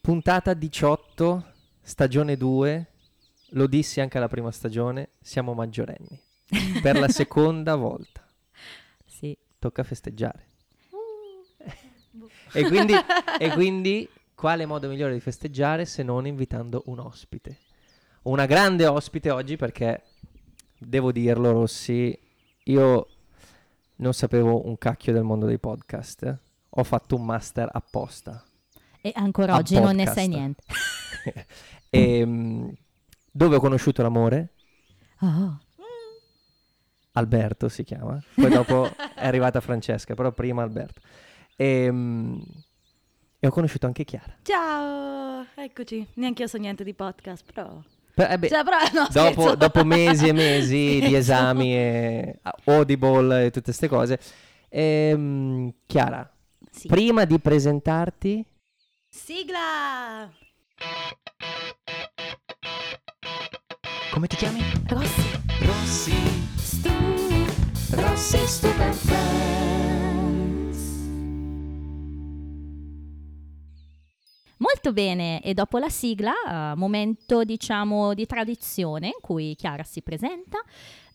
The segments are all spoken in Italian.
Puntata 18, stagione 2. Lo dissi anche alla prima stagione, siamo maggiorenni. Per la seconda volta. Sì. Tocca festeggiare. E quindi, e quindi, quale modo migliore di festeggiare se non invitando un ospite? Una grande ospite oggi perché, devo dirlo Rossi, io non sapevo un cacchio del mondo dei podcast. Ho fatto un master apposta. E ancora oggi non ne podcast. sai niente. Ehm, dove ho conosciuto l'amore? Oh. Alberto si chiama. Poi dopo è arrivata Francesca, però prima Alberto. Ehm, E, ho conosciuto anche Chiara. Ciao, eccoci. Neanche io so niente di podcast, però... Eh beh, Cioè, però no, dopo, dopo mesi e mesi di esami e ah, Audible e tutte queste cose. Ehm, Chiara, Sì. prima di presentarti, Sigla! come ti chiami? Rossi. Rossi. Rossi Stupid Molto bene, e dopo la sigla, eh, momento diciamo di tradizione in cui Chiara si presenta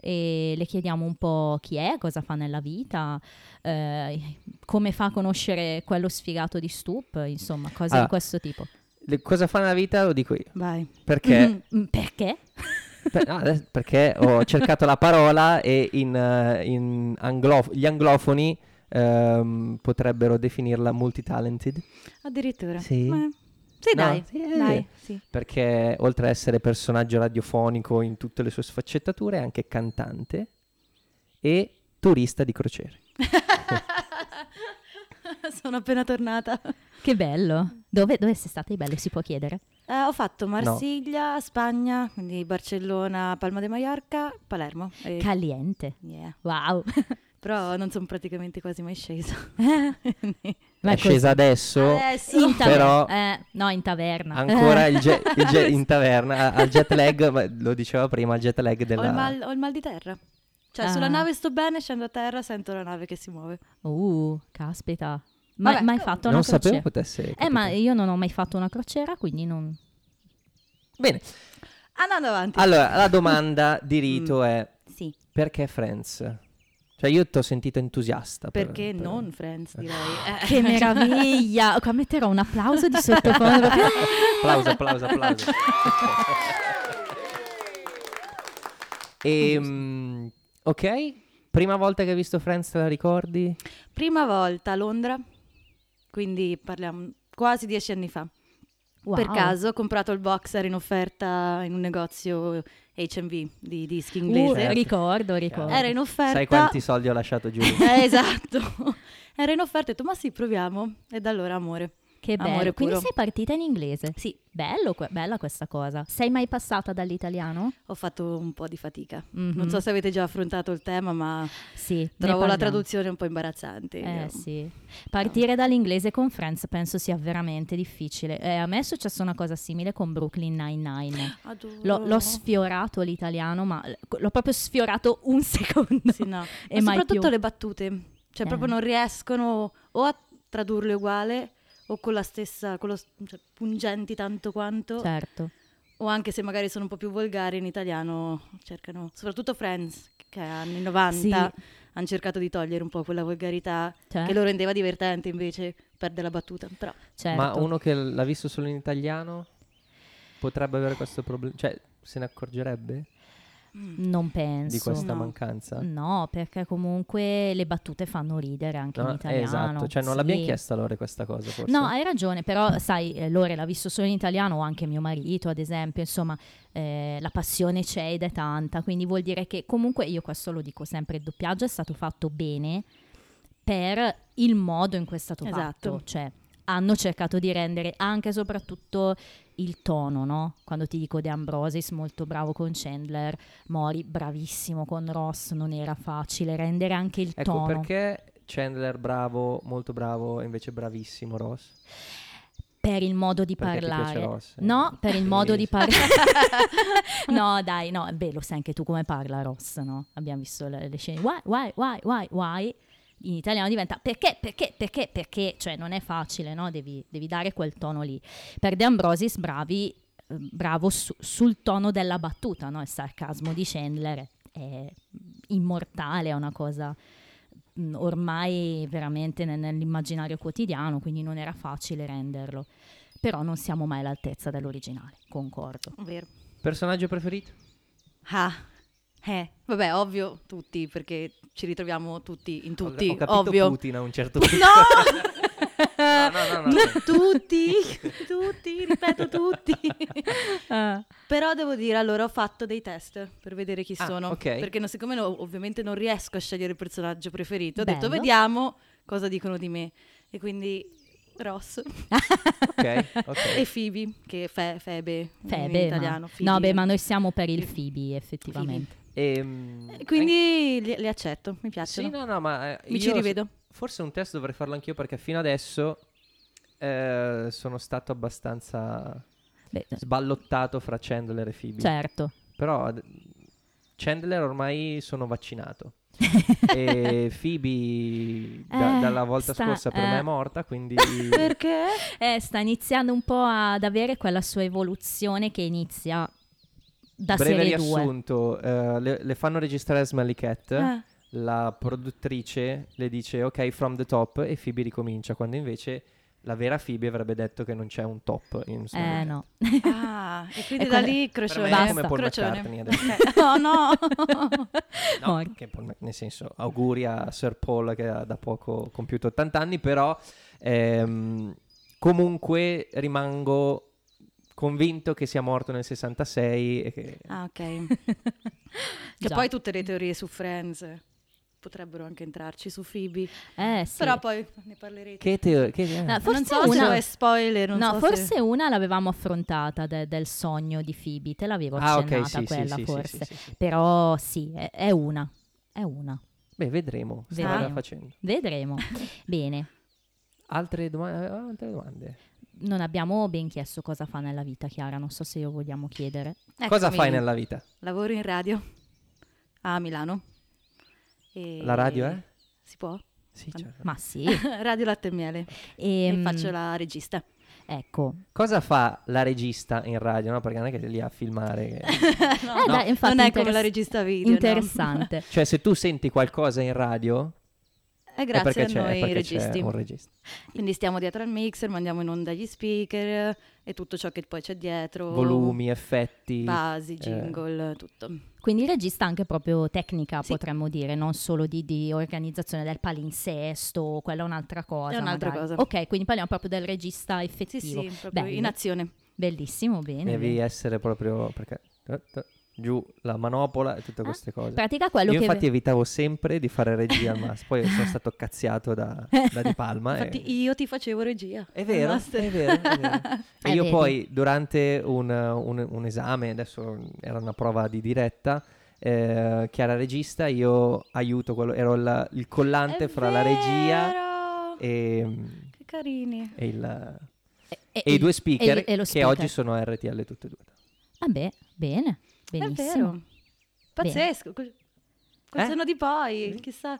e le chiediamo un po' chi è, cosa fa nella vita, eh, come fa a conoscere quello sfigato di Stup, insomma, cose Allora, di questo tipo. Le- cosa fa nella vita lo dico io. Vai. Perché, Mm, Perché? per- no, perché ho cercato la parola e in, eh, in anglof- gli anglofoni ehm, potrebbero definirla multitalented. Addirittura. Sì. Eh, Sì, No, dai. sì, eh. dai, sì. Perché oltre a essere personaggio radiofonico in tutte le sue sfaccettature, è anche cantante e turista di crociere. Sono appena tornata. Che bello. Dove, dove sei stata di bello, si può chiedere? Eh, ho fatto Marsiglia, Spagna, quindi Barcellona, Palma de Mallorca, Palermo. E- Caliente. Yeah. Wow. Però non sono praticamente quasi mai scesa. Ma è scesa adesso, Adesso. In taverna. però Eh, no, in taverna. ancora il je- il je- in taverna, al jet lag, ma lo diceva prima, il jet lag Ho, il della... mal, ho il mal di terra. Cioè, Ah. sulla nave sto bene, scendo a terra, sento la nave che si muove. Uh, caspita. Ma Vabbè, mai fatto una non crociera? sapevo potesse... Eh, ma capitare. io non ho mai fatto una crociera, quindi non... Bene, Andando avanti. allora la domanda di rito è Sì, perché Friends? Cioè io ti ho sentito entusiasta. per- perché per- non Friends, direi. Eh. Che meraviglia! Qua metterò un applauso di sottofondo. Applauso, applauso, applauso. Ehm, ok, prima volta che hai visto Friends te la ricordi? Prima volta a Londra, quindi parliamo quasi dieci anni fa. Wow. Per caso ho comprato il boxer in offerta in un negozio H&V di dischi inglese. Uh, Certo. ricordo, ricordo. Era in offerta. Sai quanti soldi ho lasciato giù? Eh, esatto. Era in offerta e ho detto, ma sì, proviamo. E da allora amore. Che bello. Quindi sei partita in inglese? Sì, Bello, bella questa cosa. Sei mai passata dall'italiano? ho fatto un po' di fatica. Mhm. Non so se avete già affrontato il tema, ma Sì. trovo la traduzione un po' imbarazzante. Eh sì, partire dall'inglese con Friends penso sia veramente difficile. Eh, a me è successa una cosa simile con Brooklyn Nine-Nine. L'ho, l'ho sfiorato l'italiano, ma l'ho proprio sfiorato un secondo. Sì, no. E Ma soprattutto più. le battute. Cioè, Eh. proprio non riescono o a tradurle uguale o con la stessa, con lo, cioè, pungenti tanto quanto, Certo. o anche se magari sono un po' più volgari in italiano, cercano, soprattutto Friends, che anni 90 Sì. hanno cercato di togliere un po' quella volgarità Certo. che lo rendeva divertente, invece perde la battuta. Però certo. Ma uno che l'ha visto solo in italiano potrebbe avere questo problema, cioè se ne accorgerebbe Non penso. di questa No. mancanza? No, perché comunque le battute fanno ridere anche No, in italiano. esatto, cioè non sì. l'abbiamo chiesto a Lore questa cosa forse? No, hai ragione, però sai, eh, Lore l'ha visto solo in italiano, o anche mio marito, ad esempio, insomma, eh, la passione c'è ed è tanta, quindi vuol dire che comunque io questo lo dico sempre, il doppiaggio è stato fatto bene per il modo in cui è stato Esatto. fatto, cioè hanno cercato di rendere anche e soprattutto il tono, no? Quando ti dico De Ambrosis, molto bravo con Chandler, Mori bravissimo con Ross, non era facile rendere anche il Ecco, tono. perché Chandler bravo, molto bravo e invece bravissimo Ross? Per il modo di Perché parlare. Ross? No, per il modo di parlare. no, dai, no, beh, lo sai anche tu come parla Ross, no? Abbiamo visto le, le scene. Why, why, why, why, why? In italiano diventa perché, perché, perché, perché, cioè non è facile, no? Devi, devi dare quel tono lì. Per De Ambrosis, bravi, eh, bravo su- sul tono della battuta, no? Il sarcasmo di Chandler è immortale, è una cosa mh, ormai veramente nel- nell'immaginario quotidiano, quindi non era facile renderlo. Però non siamo mai all'altezza dell'originale, concordo. Vero. Personaggio preferito? Ah, eh, vabbè, ovvio tutti, perché ci ritroviamo tutti in Ho- tutti, ho capito ovvio. Putin a un certo punto. No! no, no, no, no. tutti, tutti, ripeto tutti. Però devo dire, allora ho fatto dei test per vedere chi Ah, sono. ok. Perché non- siccome no- ovviamente non riesco a scegliere il personaggio preferito, ho detto Bello. vediamo cosa dicono di me. E quindi Ross Ok, ok. e Phoebe, che è Fe- Febe, Febe, in ma- italiano. no, Phoebe. beh, ma noi siamo per il Phoebe. Phoebe, effettivamente. Ehm, E Quindi li, li accetto, mi piacciono. Sì, no, no, ma eh, Mi ci rivedo. Forse un test dovrei farlo anch'io perché fino adesso eh, sono stato abbastanza Beh, sballottato fra Chandler e Phoebe. certo. Però Chandler ormai sono vaccinato. e Phoebe da- Eh, dalla volta sta- scorsa per eh. me è morta, quindi Perché? Eh, sta iniziando un po' ad avere quella sua evoluzione che inizia da breve serie 2. riassunto, eh, le, le fanno registrare Smelly Cat, Eh. la produttrice le dice ok from the top e Phoebe ricomincia, quando invece la vera Phoebe avrebbe detto che non c'è un top in Smelly Eh Cat. no. Ah, e quindi Ecco, da lì crocione. Basta. come Paul crocione. McCartney adesso. No! No, Morto. che Paul- nel senso, auguri a Sir Paul che ha da poco compiuto 80 anni, però ehm, comunque rimango convinto che sia morto nel 66 e che... Ah, ok. Che Già. poi tutte le teorie su Friends potrebbero anche entrarci su Phoebe. Eh, sì. Però poi ne parlerete. Che teo- che- No, forse non so se una- è spoiler, non no, so forse se... una l'avevamo affrontata de- del sogno di Phoebe, te l'avevo Ah, accennata ok, sì, sì, quella sì, forse. sì, sì, sì. Però sì, è, è una. È una. Beh, vedremo, strada Vedremo. facendo. Vedremo. Bene. Altre, doma- altre domande? Non abbiamo ben chiesto cosa fa nella vita, Chiara. Non so se io vogliamo chiedere. Cosa Eccomi. fai nella vita? Lavoro in radio a Milano. E- La radio, eh? Si può? Sì, certo. Ma sì. radio Latte e Miele. Ehm, E faccio la regista. Ecco. Cosa fa la regista in radio? No? Perché non è che è lì a filmare. No, Eh, dai, infatti non è interess- come la regista video. no. Interessante. Cioè, se tu senti qualcosa in radio, È è grazie a noi registi. c'è un regista. Quindi stiamo dietro al mixer, mandiamo in onda gli speaker e tutto ciò che poi c'è dietro. Volumi, effetti. Basi, eh. jingle, tutto. Quindi regista anche proprio tecnica, Sì. potremmo dire, non solo di, di organizzazione del palinsesto, quella è un'altra cosa. È un'altra magari. cosa. Ok, quindi parliamo proprio del regista Sì, effettivo. sì, proprio Bello. in azione. Bellissimo, bene. Devi bene. essere proprio perché eh, eh, giù la manopola e tutte Ah, queste cose. Pratica quello Io che... infatti evitavo sempre di fare regia al massimo, poi sono stato cazziato da, da Di Palma. e- Infatti io ti facevo regia. È vero, è vero, è vero. E Eh, io poi durante un, un- un esame, adesso era una prova di diretta, eh, Chiara regista, io aiuto quello, ero il, il collante È fra la regia vero! e, Che carini. e il- e, e i due speaker e- e lo che speaker. oggi sono RTL tutte e due. Vabbè, bene, È benissimo. vero. Pazzesco. Col, col Eh? senno di poi, Sì. chissà.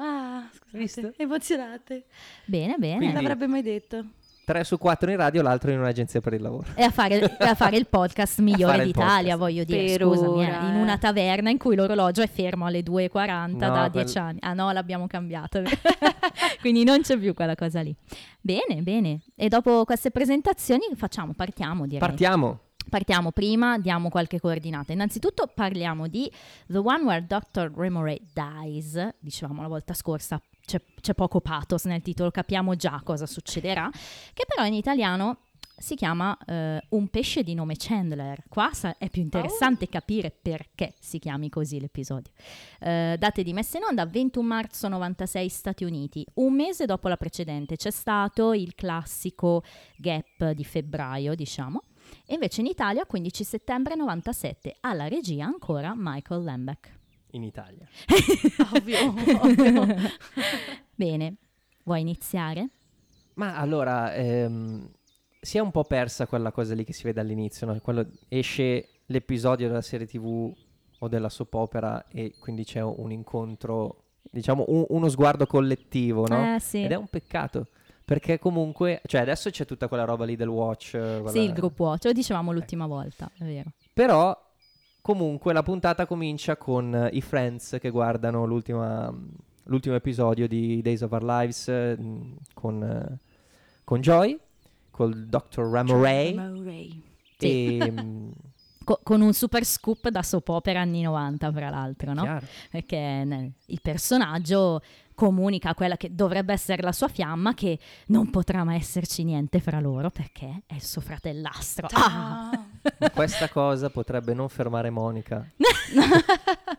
Ah, scusate, Visto? emozionate. Bene, bene. Quindi- Non l'avrebbe mai detto. 3 su 4 in radio, l'altro in un'agenzia per il lavoro. E a fare, e a fare il podcast migliore d'Italia, podcast. voglio dire, Per scusami, eh, ora, in eh. una taverna in cui l'orologio è fermo alle 2.40 No, da quel- 10 anni. Ah no, l'abbiamo cambiato. Quindi non c'è più quella cosa lì. Bene, bene. E dopo queste presentazioni facciamo, partiamo direi. Partiamo. Partiamo prima, diamo qualche coordinata. Innanzitutto parliamo di The One Where Dr. Remoray Dies, dicevamo la volta scorsa, c'è, c'è poco pathos nel titolo, capiamo già cosa succederà, che però in italiano si chiama eh, Un pesce di nome Chandler. Qua sa- è più interessante capire perché si chiami così l'episodio. Eh, date di messa in onda 21 marzo 96 Stati Uniti, un mese dopo la precedente c'è stato il classico gap di febbraio, diciamo. E invece in Italia 15 settembre 97 alla regia ancora Michael Lembeck. In Italia. Ovvio, ovvio. Bene, vuoi iniziare? Ma allora, ehm, si è un po' persa quella cosa lì che si vede all'inizio, no? Quello- esce l'episodio della serie tv o della soap opera e quindi c'è un incontro diciamo, un- uno sguardo collettivo, no? Eh, sì. Ed è un peccato. Perché comunque, cioè adesso c'è tutta quella roba lì del watch. eh, Sì, quella- il group watch, lo dicevamo l'ultima volta, è vero. Però comunque la puntata comincia con eh, i friends che guardano l'ultima- l'ultimo episodio di Days of Our Lives mh, con, eh, con Joy, col Dr. Ramoray Murray. Sì. e... mh, Co- con un super scoop da soap opera anni 90, fra l'altro, no? chiaro. Perché il personaggio comunica a quella che dovrebbe essere la sua fiamma che non potrà mai esserci niente fra loro perché è il suo fratellastro. Ah! Ma questa cosa potrebbe non fermare Monica.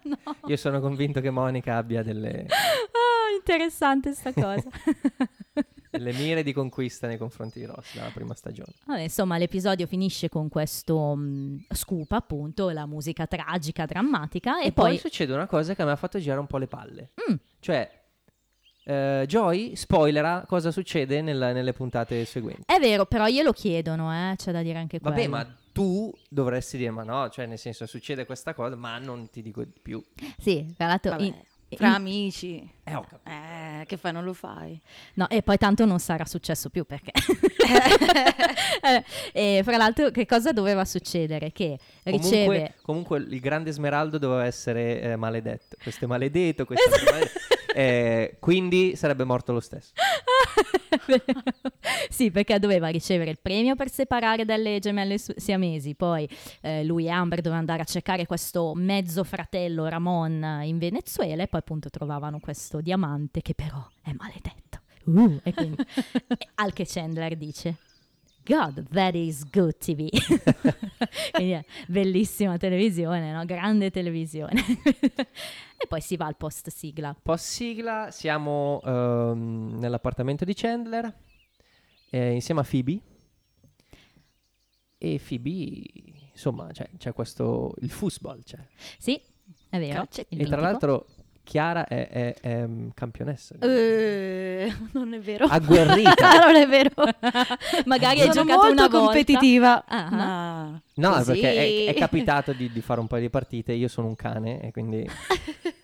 No. Io sono convinto che Monica abbia delle, Ah, interessante sta cosa. delle mire di conquista nei confronti di Ross dalla prima stagione. Vabbè, insomma, l'episodio finisce con questo mh, scoop, appunto, la musica tragica, drammatica, e, E, poi, poi... succede una cosa che mi ha fatto girare un po' le palle. Mm. Cioè, eh, Joy spoilerà cosa succede nella- nelle puntate seguenti. È vero, però glielo chiedono, eh? c'è da dire anche quello. Vabbè, ma tu dovresti dire, ma no, cioè nel senso succede questa cosa, ma non ti dico di più. Sì, tra l'altro... Vabbè, in- Fra in- amici. Eh, ho capito. Eh, che fai, non lo fai? No, e poi tanto non sarà successo più perché... Eh, e fra l'altro che cosa doveva succedere? Che riceve... Comunque, comunque il grande Smeraldo doveva essere eh, maledetto. Questo è maledetto, questo è maledetto. Eh, quindi sarebbe morto lo stesso. sì, perché doveva ricevere il premio per separare dalle gemelle su- siamesi. Poi eh, lui e Amber dovevano andare a cercare questo mezzo fratello Ramon in Venezuela e poi appunto trovavano questo diamante che però è maledetto. Uh, e quindi al che Chandler dice God, that is good TV. Quindi bellissima televisione, no? Grande televisione. e poi si va al post sigla. Post sigla, siamo ehm, nell'appartamento di Chandler eh, insieme a Phoebe. E Phoebe, insomma, c'è, c'è questo. il football. C'è. Sì, è vero. Il E tra l'altro, Chiara è, è- è, mm, campionessa. Eh, non è vero. Agguerrita. Ah, non è vero. Magari hai giocato molto una volta. competitiva. Ah. Ma No, così. perché è, è capitato di, di fare un paio di partite. Io sono un cane e quindi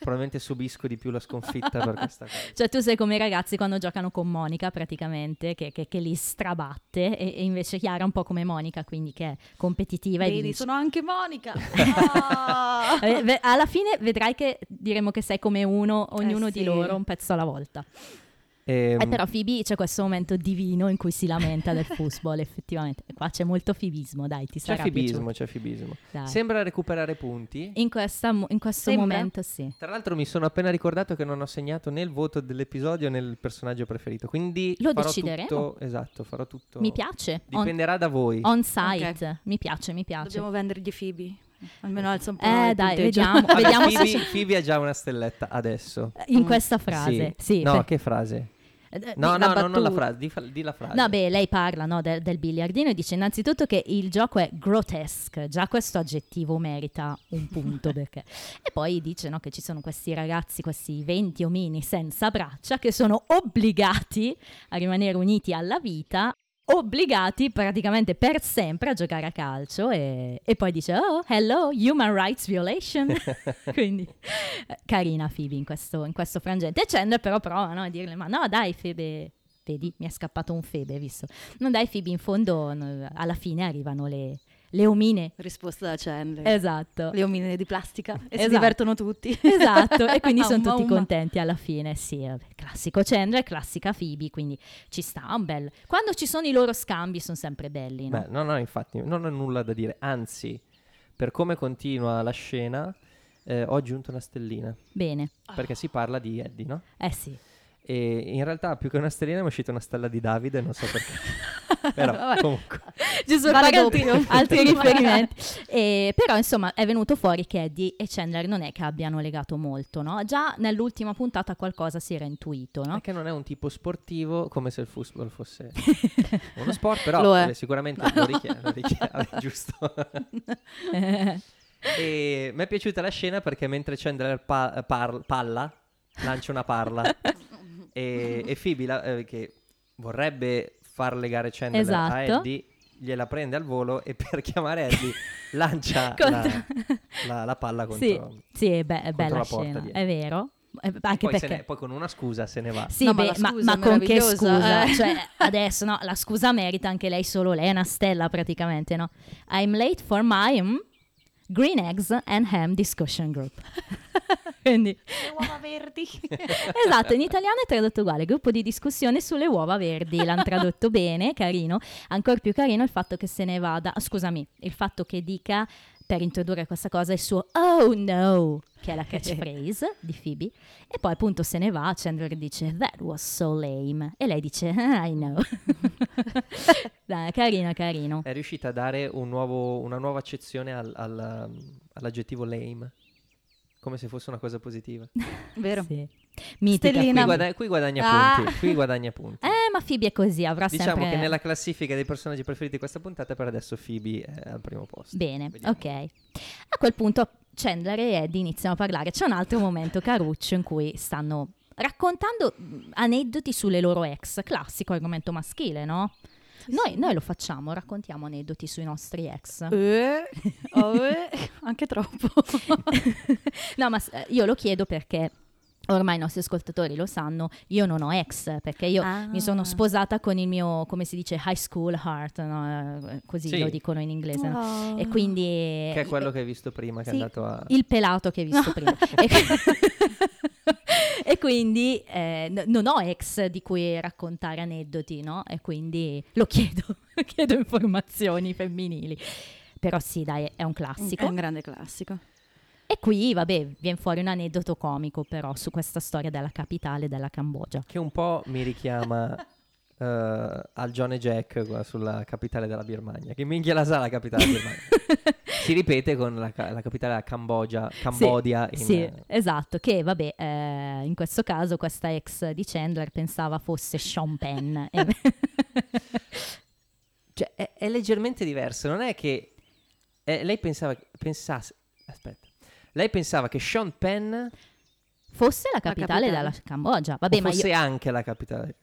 probabilmente subisco di più la sconfitta per questa cosa. Cioè tu sei come i ragazzi quando giocano con Monica praticamente, che, che- che li strabatte, e, e invece Chiara è un po' come Monica, quindi che è competitiva e Vedi, vince. sono anche Monica. Ve- alla fine vedrai che diremo che sei come uno, ognuno Eh di sì. loro, un pezzo alla volta. Ehm, E però Phoebe c'è questo momento divino in cui si lamenta del football, effettivamente. E qua c'è molto fibismo, dai, ti c'è sarà fibismo, piaciuto. c'è fibismo. Dai. Sembra recuperare punti. In, questa in questo Sembra. momento sì. Tra l'altro mi sono appena ricordato che non ho segnato né il voto dell'episodio né il personaggio preferito, quindi Lo farò decideremo. tutto, esatto, farò tutto. Mi piace. On, Dipenderà da voi. on site. Mi piace, mi piace. Dobbiamo vendergli Phoebe. Almeno alza un po' Eh, dai, vediamo. Vediamo Phoebe, c'è- Phoebe ha già una stelletta adesso. In Mm. questa frase, sì. no, per- che frase? Eh, No, no, no, non la frase, di, di la frase. No, beh, lei parla no, del, del biliardino e dice innanzitutto che il gioco è grotesque, già questo aggettivo merita un punto perché... E poi dice no, che ci sono questi ragazzi, questi 20 omini senza braccia che sono obbligati a rimanere uniti alla vita, obbligati praticamente per sempre a giocare a calcio e, e poi dice oh, hello, human rights violation. Quindi eh, carina Phoebe in questo, in questo frangente. E Chandler però prova no, a dirle ma no dai Phoebe... Vedi, mi è scappato un Febe, visto. Non dai Phoebe, in fondo no, alla fine arrivano le, le omine. Risposta da Chandler. Esatto. Le omine di plastica. E si Esatto. divertono tutti. Esatto, e quindi sono Umma, tutti contenti alla fine. Sì, vabbè, classico Chandler, classica Phoebe, quindi ci sta un bel. Quando ci sono i loro scambi sono sempre belli, no? Beh, no, no, infatti, non ho nulla da dire. Anzi, per come continua la scena, eh, ho aggiunto una stellina. Bene. Perché si parla di Eddie, no? Eh sì. E in realtà più che una stellina mi è uscita una stella di Davide, non so perché. Però Vabbè. comunque. Giusto per Vale fare altri, riferimenti. E, però, insomma, è venuto fuori che Eddie e Chandler non è che abbiano legato molto, no? Già nell'ultima puntata qualcosa si era intuito, no? Perché non è un tipo sportivo come se il football fosse uno sport, però Lo è. eh, sicuramente lo richiede, lo richiede, giusto. e mi è piaciuta la scena perché mentre Chandler pa- par- palla, lancia una parla e, e Phoebe, la- eh, che vorrebbe far legare Chandler a Esatto. Eddie, gliela prende al volo e per chiamare Eddie lancia Contro- la, la- la palla contro... Sì, sì, è, be- è contro bella la porta scena, è vero. Eh, Anche poi, se perché... ne- poi con una scusa se ne va. Sì, No, ma beh, ma, ma con che scusa? eh. Cioè, adesso no, la scusa merita anche lei solo, lei è una stella praticamente, no? I'm late for my mm, Green Eggs and Ham Discussion Group. Quindi, Le uova verdi. esatto, in italiano è tradotto uguale, gruppo di discussione sulle uova verdi, l'hanno tradotto bene, carino. Ancora più carino il fatto che se ne vada, scusami, il fatto che dica per introdurre questa cosa il suo oh no, che è la catchphrase di Phoebe, e poi appunto se ne va, Chandler dice that was so lame, e lei dice "Ah, I know. Dai, carino, carino. È riuscita a dare un nuovo- una nuova accezione al- al- all'aggettivo lame. Come se fosse una cosa positiva. Vero. Sì. Mitica. Stellina. Qui, guada- qui guadagna Ah. punti. Qui guadagna punti. Eh, ma Phoebe è così, avrà Diciamo sempre... che nella classifica dei personaggi preferiti di questa puntata, per adesso Phoebe è al primo posto. Bene, Vediamo. ok. A quel punto Chandler e Eddie iniziano a parlare. C'è un altro momento caruccio in cui stanno raccontando mh, aneddoti sulle loro ex, classico argomento maschile, no? Noi, noi lo facciamo, raccontiamo aneddoti sui nostri ex. Eh, oh, eh, anche troppo. no, ma eh, io lo chiedo perché ormai i nostri ascoltatori lo sanno, io non ho ex, perché io Ah. mi sono sposata con il mio, come si dice, high school heart, no? Eh, così Sì. lo dicono in inglese. no? Oh. E quindi... Che è quello che hai visto prima, che sì, è andato a... il pelato che hai visto prima. E, e quindi eh, n- non ho ex di cui raccontare aneddoti, no? E quindi lo chiedo, chiedo informazioni femminili. Però sì, dai, è un È classico. un grande classico. E qui, vabbè, viene fuori un aneddoto comico però su questa storia della capitale della Cambogia. Che un po' mi richiama eh, al John e Jack sulla capitale della Birmania. Che minchia la sa la capitale della Birmania? si ripete con la, la capitale della Cambogia, Cambodia. in, Sì, eh, esatto, che vabbè, eh, in questo caso questa ex di Chandler pensava fosse Sean Penn. Cioè, è, è leggermente diverso. Non è che eh, lei pensava, pensasse, aspetta, lei pensava che Sean Penn fosse la capitale, capitale. della Cambogia. Vabbè, o ma fosse io anche la capitale.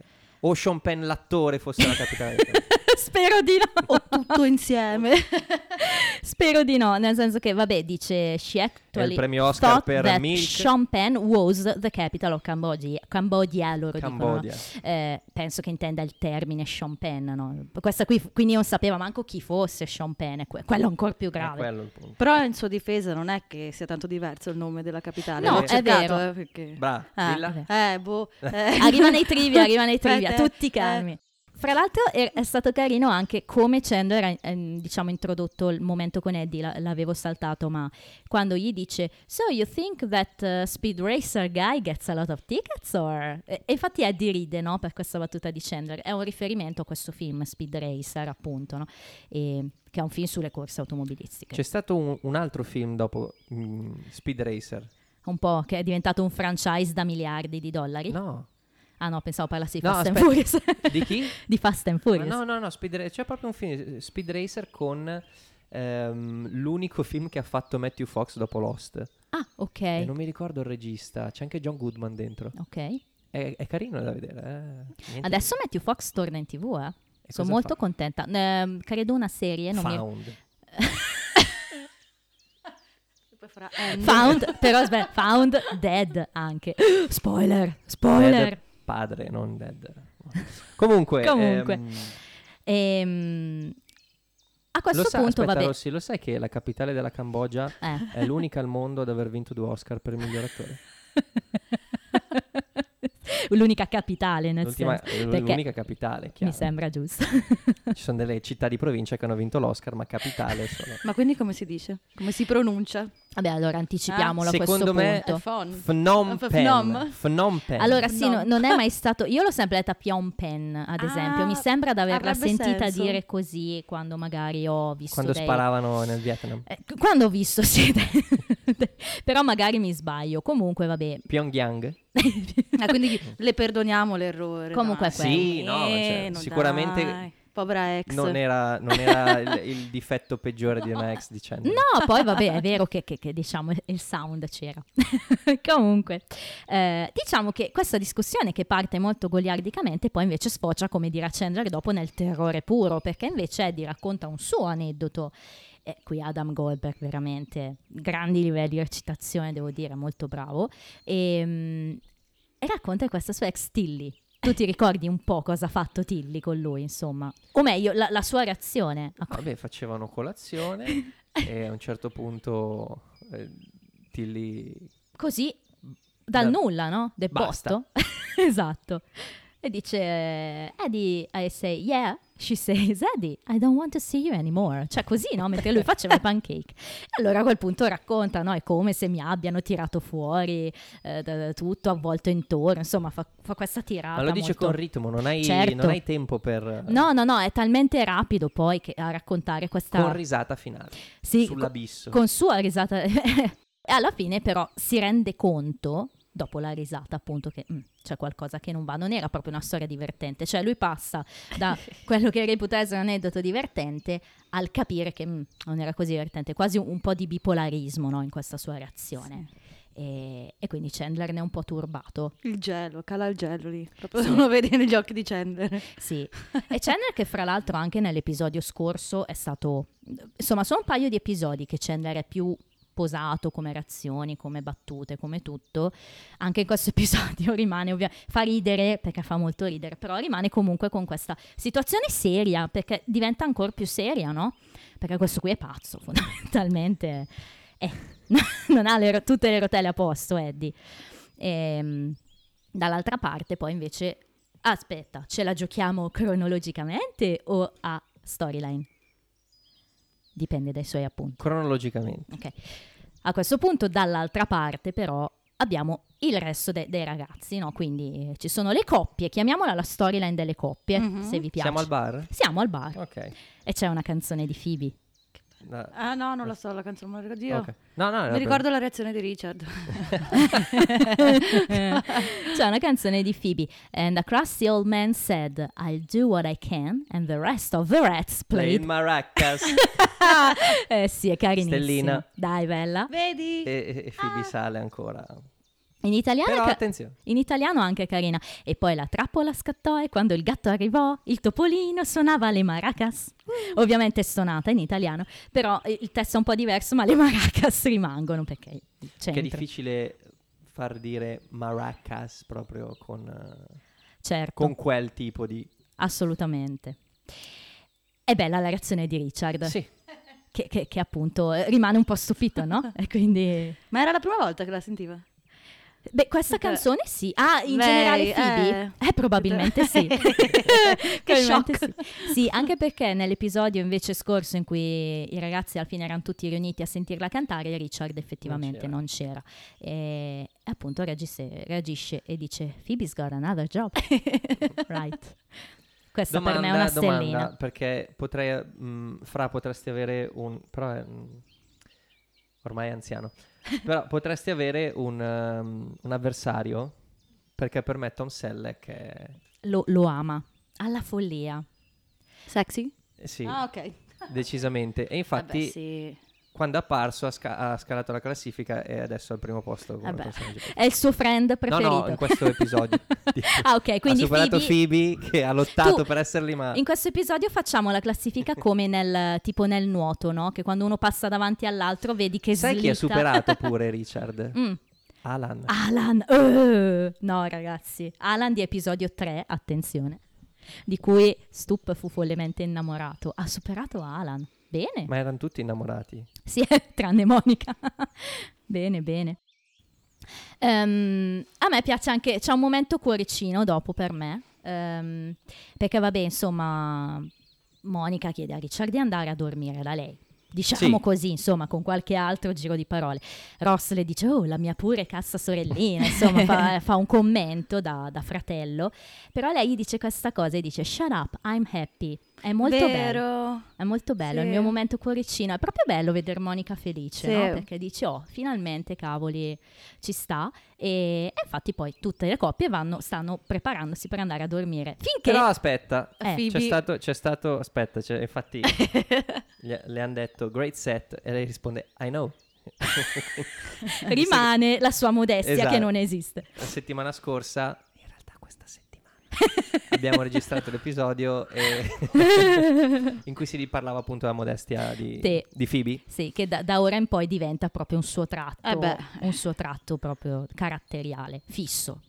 O Sean Penn l'attore fosse la capitale. spero di no. O tutto insieme. spero di no, nel senso che vabbè, dice she È il premio Oscar per Milk. Sean Penn was the capital of Cambodia. Cambodia loro dicono. Cambodia. Eh, penso che intenda il termine Sean Penn, no? Questa qui, quindi non sapeva manco chi fosse Sean Penn, è que- quello ancora più grave. quello il punto. Però in sua difesa non è che sia tanto diverso il nome della capitale. No, L'ho è cercato, vero. eh, perché... Brava, Ah, eh, boh. eh. Arriva nei trivia, arriva nei trivia, tutti eh. calmi. Fra l'altro è, è stato carino anche come Chandler ha ehm, diciamo introdotto il momento con Eddie, la- l'avevo saltato, ma quando gli dice So you think that uh, Speed Racer guy gets a lot of tickets? Or... E, e infatti Eddie ride no, per questa battuta di Chandler, è un riferimento a questo film Speed Racer appunto, no? E- che è un film sulle corse automobilistiche, C'è stato un, un altro film dopo mm, Speed Racer. un po' che è diventato un franchise da miliardi di dollari. No. Ah no, pensavo parlassi di No, Fast and aspetta. Furious. Di chi? di Fast and Ma Furious. no, no, no, Speed Ra- c'è proprio un film, eh, Speed Racer con ehm, l'unico film che ha fatto Matthew Fox dopo Lost. Ah, ok. E non mi ricordo il regista, c'è anche John Goodman dentro. Ok. È, è carino da vedere. eh. Adesso Matthew Fox torna in tv, eh. E Sono molto fa? contenta. Ehm, credo una serie, non mi... Found. End. Found, però aspetta, Found Dead anche. Spoiler, spoiler. Dead padre, non Dead. Comunque, Comunque. ehm, Ehm, a questo lo sa- punto, aspetta, vabbè. Rossi, lo sai che la capitale della Cambogia Eh. è l'unica al mondo ad aver vinto due Oscar per il miglior attore? L'unica capitale, nel L'ultima- senso. perché l'unica capitale, Mi chiaro. sembra giusto. Ci sono delle città di provincia che hanno vinto l'Oscar, ma capitale sono... Ma quindi come si dice? Come si pronuncia? Vabbè, allora anticipiamolo a questo Secondo me- punto. È Fon. Phnom Penh. Phnom. Penh. Allora sì, no- No. non è mai stato... Io l'ho sempre detta Phnom Penh, ad esempio. Mi Ah, sembra di averla sentita senso. dire così quando magari ho visto quando dei... sparavano nel Vietnam. Eh, quando ho visto, sì. Però magari mi sbaglio. Comunque, vabbè. Pyongyang? Ah, quindi le perdoniamo l'errore. Comunque dai. è quello. Sì, no, cioè, non sicuramente dai. Povera ex. non era, non era il, il difetto peggiore di una ex dicendo. No, poi vabbè, è vero che, che- che, diciamo il sound c'era. Comunque, eh, diciamo che questa discussione che parte molto goliardicamente poi invece sfocia, come dirà Chandler dopo, nel terrore puro, perché invece Eddie racconta un suo aneddoto E qui Adam Goldberg veramente grandi livelli di recitazione, devo dire, molto bravo. E, mm, e racconta questa sua ex Tilly. Tu ti ricordi un po' cosa ha fatto Tilly con lui, insomma? O meglio, la, la sua reazione. a- Vabbè, facevano colazione e a un certo punto eh, Tilly... Così, dal Da- nulla, no? Del Basta. posto. esatto. E dice, Eddie, I say, yeah. She says, Eddie, I don't want to see you anymore. Cioè così, no? Mentre lui faceva i pancake. E allora a quel punto racconta, no? È come se mi abbiano tirato fuori eh, da- da tutto, avvolto intorno. Insomma, fa, fa questa tirata Ma lo dice molto- con ritmo, non hai, Certo. non hai tempo per... No, no, no, è talmente rapido poi che a raccontare questa... Con risata finale, Sì, sull'abisso. con sua risata. e alla fine però si rende conto, dopo la risata appunto, che mm, c'è qualcosa che non va. Non era proprio una storia divertente. Cioè lui passa da quello che reputa essere un aneddoto divertente al capire che mm, non era così divertente. Quasi un, un po' di bipolarismo no, in questa sua reazione. E, e quindi Chandler ne è un po' turbato. Il gelo, cala il gelo lì. Proprio Sì. uno vede negli occhi di Chandler. Sì, e Chandler che fra l'altro anche nell'episodio scorso è stato, insomma sono un paio di episodi che Chandler è più posato come reazioni, come battute, come tutto, anche in questo episodio rimane ovviamente, fa ridere perché fa molto ridere, però rimane comunque con questa situazione seria perché diventa ancora più seria, no? Perché questo qui è pazzo fondamentalmente, eh, non ha le tutte le rotelle a posto Eddie. Ehm, dall'altra parte poi invece Aspetta, ce la giochiamo cronologicamente o a storyline? Dipende dai suoi appunti. Cronologicamente. Ok. A questo punto, dall'altra parte, però, abbiamo il resto de- dei ragazzi, no? Quindi eh, ci sono le coppie, chiamiamola la storyline delle coppie, Mhm. se vi piace. Siamo al bar? Siamo al bar Ok. e c'è una canzone di Phoebe. No, Ah no, non la so, la canzone, non la ricordo io. ok. No, no, Mi ricordo la reazione di Richard. C'è una canzone di Phoebe. And a crusty old man said, I'll do what I can, and the rest of the rats Play played. maracas. eh sì, è carinissima. Stellina. Dai, bella. Vedi? e, e Phoebe sale ancora. In italiano, Però attenzione. in italiano anche carina. E poi la trappola scattò e quando il gatto arrivò, il topolino suonava le maracas. Ovviamente è suonata in italiano, però il testo è un po' diverso, ma le maracas rimangono perché Che è difficile far dire maracas proprio con, Certo, con quel tipo di... assolutamente. È bella la reazione di Richard, Sì, che, che- che appunto eh, rimane un po' stupito, no? E quindi... Ma era la prima volta che la sentiva? Beh, questa canzone sì. Ah, in Lei, generale Phoebe? eh. Eh, probabilmente sì. Che Probabilmente shock. sì. Sì, anche perché nell'episodio invece scorso in cui i ragazzi alla fine erano tutti riuniti a sentirla cantare, Richard effettivamente non c'era. E appunto reagisce, reagisce e dice Phoebe's got another job. right. Questa per me è una domanda, stellina. domanda, perché potrei... mh, Fra potresti avere un... Però è... mh, ormai è anziano. Però potresti avere un, um, un avversario, perché per me Tom Selleck è... Lo, lo ama. Alla follia. Sexy? eh, Sì, Ah, ok. decisamente. E infatti... Vabbè, sì. Quando è apparso ha, sca- ha scalato la classifica e adesso è al primo posto. È il suo friend No, preferito. no, in questo episodio. Ah, ok, quindi ha superato Phoebe- Phoebe, che ha lottato Tu- per essere lì, ma In questo episodio facciamo la classifica come nel tipo nel nuoto, no? Che quando uno passa davanti all'altro vedi che sai chi ha slitta. superato pure Richard? Mm. Alan. Alan. eh, no, ragazzi. Alan di episodio 3, attenzione. Di cui Stup fu follemente innamorato. Ha superato Alan. Bene. Ma erano tutti innamorati. Sì, tranne Monica. bene, bene. Ehm, a me piace anche, c'è un momento cuoricino dopo per me, ehm, perché vabbè, insomma, Monica chiede a Richard di andare a dormire da lei. Diciamo Sì. così, insomma, con qualche altro giro di parole. Ross le dice, oh, la mia pure cassa sorellina, insomma, fa, fa un commento da, da fratello. Però lei gli dice questa cosa e dice, shut up, I'm happy. È molto bello. Vero. È molto bello, è il Sì. mio momento cuoricino. È proprio bello vedere Monica felice, Sì. no? Perché dici, oh, finalmente, cavoli, ci sta. E, e infatti poi tutte le coppie vanno, stanno preparandosi per andare a dormire. Finché... Però aspetta, Eh. Phoebe- c'è stato, c'è stato, aspetta, c'è- infatti gli- le hanno detto great set e lei risponde I know. rimane la sua modestia Esatto. che non esiste. La settimana scorsa, in realtà questa settimana. abbiamo registrato l'episodio e- in cui si parlava appunto della modestia di, Sì. di Phoebe. Sì, che da, da ora in poi diventa proprio un suo tratto, Eh beh. un suo tratto proprio caratteriale, fisso.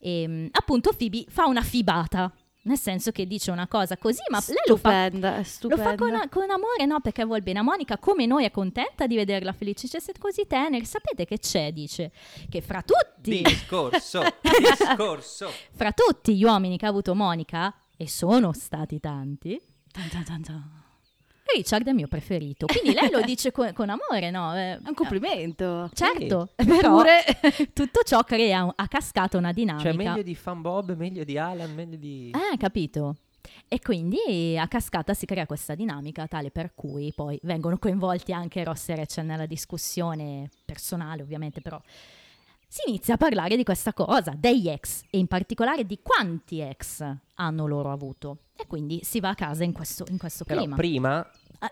E, appunto Phoebe fa una fibata, nel senso che dice una cosa così, ma lei lo fa Stupenda, Lo stupenda. fa con, con amore, no? Perché vuol bene a Monica, come noi è contenta di vederla felice. Cioè, siete così teneri. Sapete che c'è? Dice che fra tutti, Discorso, discorso. fra tutti gli uomini che ha avuto Monica, e sono stati tanti, Tan tan tan tan. Richard è il mio preferito. Quindi lei lo dice con, con amore, no? Eh, È un complimento. Certo, però Pure. tutto ciò crea a cascata una dinamica. Cioè meglio di Fan Bob, meglio di Alan, meglio di... Eh, capito. E quindi a cascata si crea questa dinamica tale per cui poi vengono coinvolti anche Ross e Rachel nella discussione personale, ovviamente, però si inizia a parlare di questa cosa, degli ex e in particolare di quanti ex hanno loro avuto. E quindi si va a casa in questo, in questo Però clima. prima Ah,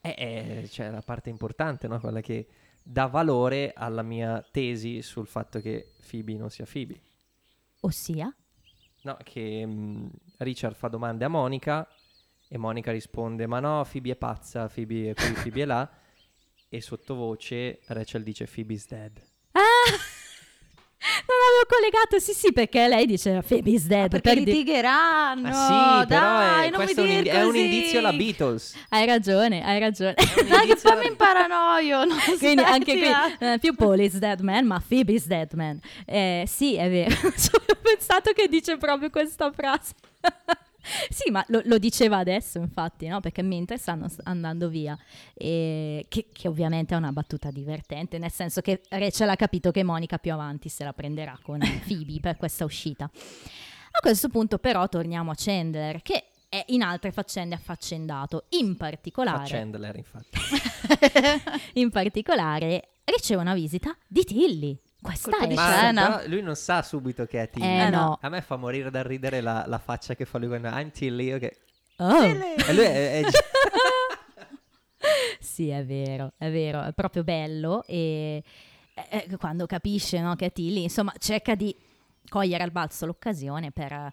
è, è- cioè, la parte importante, no? Quella che dà valore alla mia tesi sul fatto che Phoebe non sia Phoebe. ossia? No, che mm, Richard fa domande a Monica e Monica risponde ma no, Phoebe è pazza, Phoebe è qui, Phoebe è là e sottovoce Rachel dice Phoebe's dead. Ah! Non avevo collegato, sì sì, perché lei dice Phoebe's dead. Perché per di- litigheranno. ah sì, però dai, è, non mi questo è un, è un indizio alla Beatles. Hai ragione, hai ragione. Dai, che poi alla- mi imparanoio. Non Quindi anche qui eh, più Paul dead man, ma Phoebe's dead man. Eh, sì, è vero. Ci ho pensato che dice proprio questa frase. sì, ma lo, lo diceva adesso, infatti, no? Perché mentre stanno andando via, e che, che ovviamente è una battuta divertente, nel senso che Rachel ha capito che Monica più avanti se la prenderà con Phoebe per questa uscita. A questo punto, però, torniamo a Chandler, che è in altre faccende affaccendato, in particolare Chandler, infatti. in particolare riceve una visita di Tilly. Questa è di scena. però lui non sa subito che è Tilly. Eh, no. A me fa morire dal ridere la, la faccia che fa lui quando I'm Tilly. ok. Oh. E lui è, è- sì, è vero, è vero, è proprio bello e eh, eh, quando capisce no, che è Tilly, insomma, cerca di cogliere al balzo l'occasione per eh,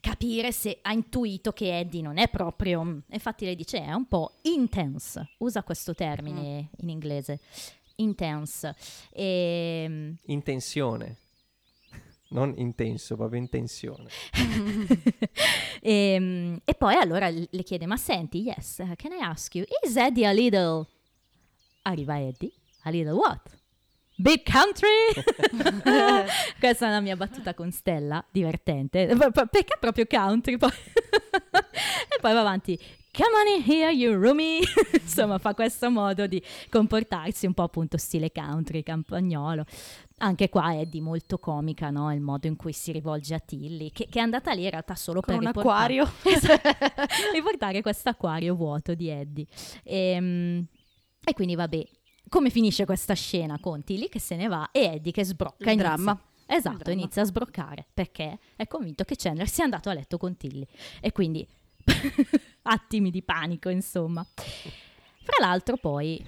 capire se ha intuito che Eddie non è proprio, mm, infatti lei dice è un po' intense, usa questo termine in inglese, intense. E, in tensione. Non intenso, proprio in tensione. e, mm, e poi allora le chiede, ma senti, yes, can I ask you, is Eddie a little... Arriva Eddie, a little what? Big country? Questa è una mia battuta con Stella, divertente, perché proprio country poi? e poi va avanti, come on in here you roomie, insomma fa questo modo di comportarsi un po' appunto stile country, campagnolo. Anche qua è di molto comica, no? Il modo in cui si rivolge a Tilly, che, che è andata lì in realtà solo Con per un riportare- acquario. Esatto, riportare questo acquario vuoto di Eddie. Ehm, E, quindi vabbè, come finisce questa scena con Tilly che se ne va e Eddie che sbrocca. Il inizia- dramma. Esatto, inizia a sbroccare perché è convinto che Chandler sia andato a letto con Tilly. E quindi attimi di panico, insomma. Fra l'altro poi...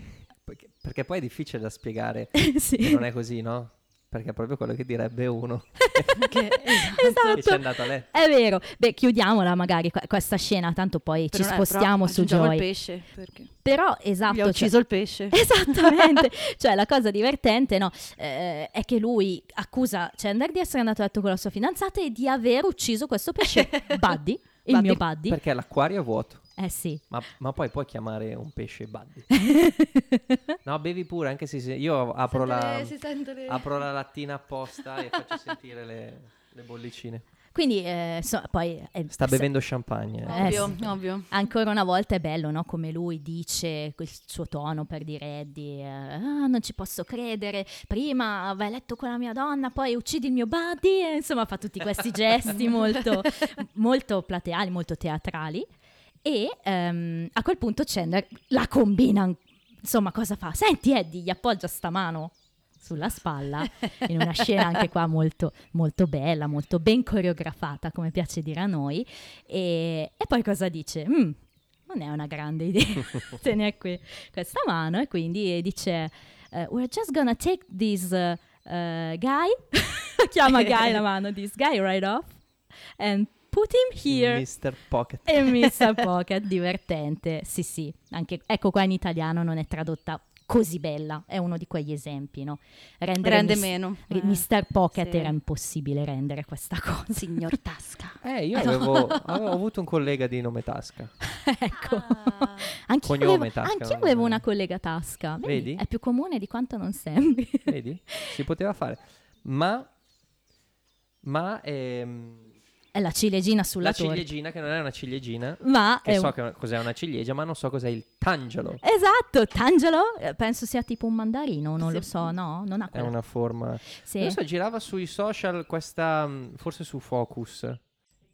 Perché, perché poi è difficile da spiegare sì. che non è così, no? Perché è proprio quello che direbbe uno Che- che ci esatto. è andato a letto. È vero. Beh, chiudiamola magari que- questa scena, tanto poi Però ci spostiamo però su Joy. il pesce. Perché Però, esatto. gli ha cioè- ucciso il pesce. Esattamente, cioè la cosa divertente no, eh, è che lui accusa Chandler di essere andato a letto con la sua fidanzata e di aver ucciso questo pesce Buddy, il Buddy. mio Buddy. Perché l'acquario è vuoto. Eh sì. Ma, ma poi puoi chiamare un pesce Buddy. No, bevi pure, anche se se- io apro la, Si sente le- apro la lattina apposta e faccio sentire le, le bollicine. Quindi, eh, insomma, poi... eh, Sta se- bevendo champagne. Eh, Ovvio, sì. ovvio. Ancora una volta è bello, no? Come lui dice il suo tono per dire Eddie, eh, ah, non ci posso credere, prima vai a letto con la mia donna, poi uccidi il mio buddy, e insomma fa tutti questi gesti molto, molto plateali, molto teatrali. E ehm, a quel punto Chandler la combina, insomma cosa fa? Senti Eddie, gli appoggia sta mano sulla spalla in una scena anche qua molto, molto bella, molto ben coreografata, come piace dire a noi. E, e poi cosa dice? "Mm, non è una grande idea tenere qui questa mano e quindi dice eh, we're just gonna take this uh, uh, guy chiama guy la mano this guy right off and put him here. Mr. Pocket. E Mr. Pocket, divertente. Sì, sì. Anche, ecco qua in italiano non è tradotta così bella. È uno di quegli esempi, no? Rendere Rende mis- meno. Eh, Mr. Pocket sì. era impossibile rendere questa cosa. Signor Tasca. Eh, io avevo, avevo avuto un collega di nome Tasca. ecco. Ah. Anch'io Cognome avevo, Tasca, anch'io avevo una collega tasca. Vedi? Vedi? È più comune di quanto non sembri. Vedi? Si poteva fare. Ma, ma ehm, È la ciliegina sulla la torta. ciliegina, che non è una ciliegina, Ma che è so un- che cos'è una ciliegia, ma non so cos'è il tangelo. Esatto, tangelo, eh, penso sia tipo un mandarino, non lo Sì. so, no? Non ha È quella. una forma. Sì. Non so, girava sui social questa, mh, forse su Focus,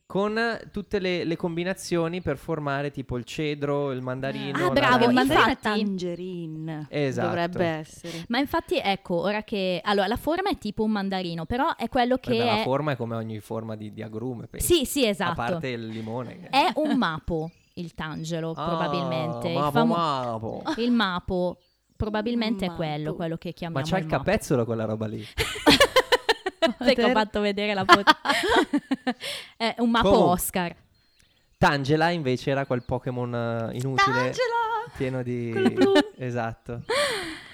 con tutte le, le combinazioni per formare tipo il cedro, il mandarino. Ah, la bravo, il arancia. mandarino è infatti- tangerine. Esatto. Dovrebbe essere. Ma infatti, ecco, ora che... Allora, la forma è tipo un mandarino, però è quello che Vabbè, la è... forma è come ogni forma di, di agrume, penso. Sì, sì, A esatto. parte il limone. È un mapo, il tangelo, Ah, probabilmente. Il, Mapo, famo- mapo. il mapo, probabilmente è Mapo. quello, quello che Ma chiamiamo c'ha il mapo. capezzolo quella roba lì. Perché ho fatto vedere la foto. è un mapo Comunque. Oscar. Tangela invece era quel Pokémon eh, inutile. Tangela! Pieno di... Quello blu. esatto.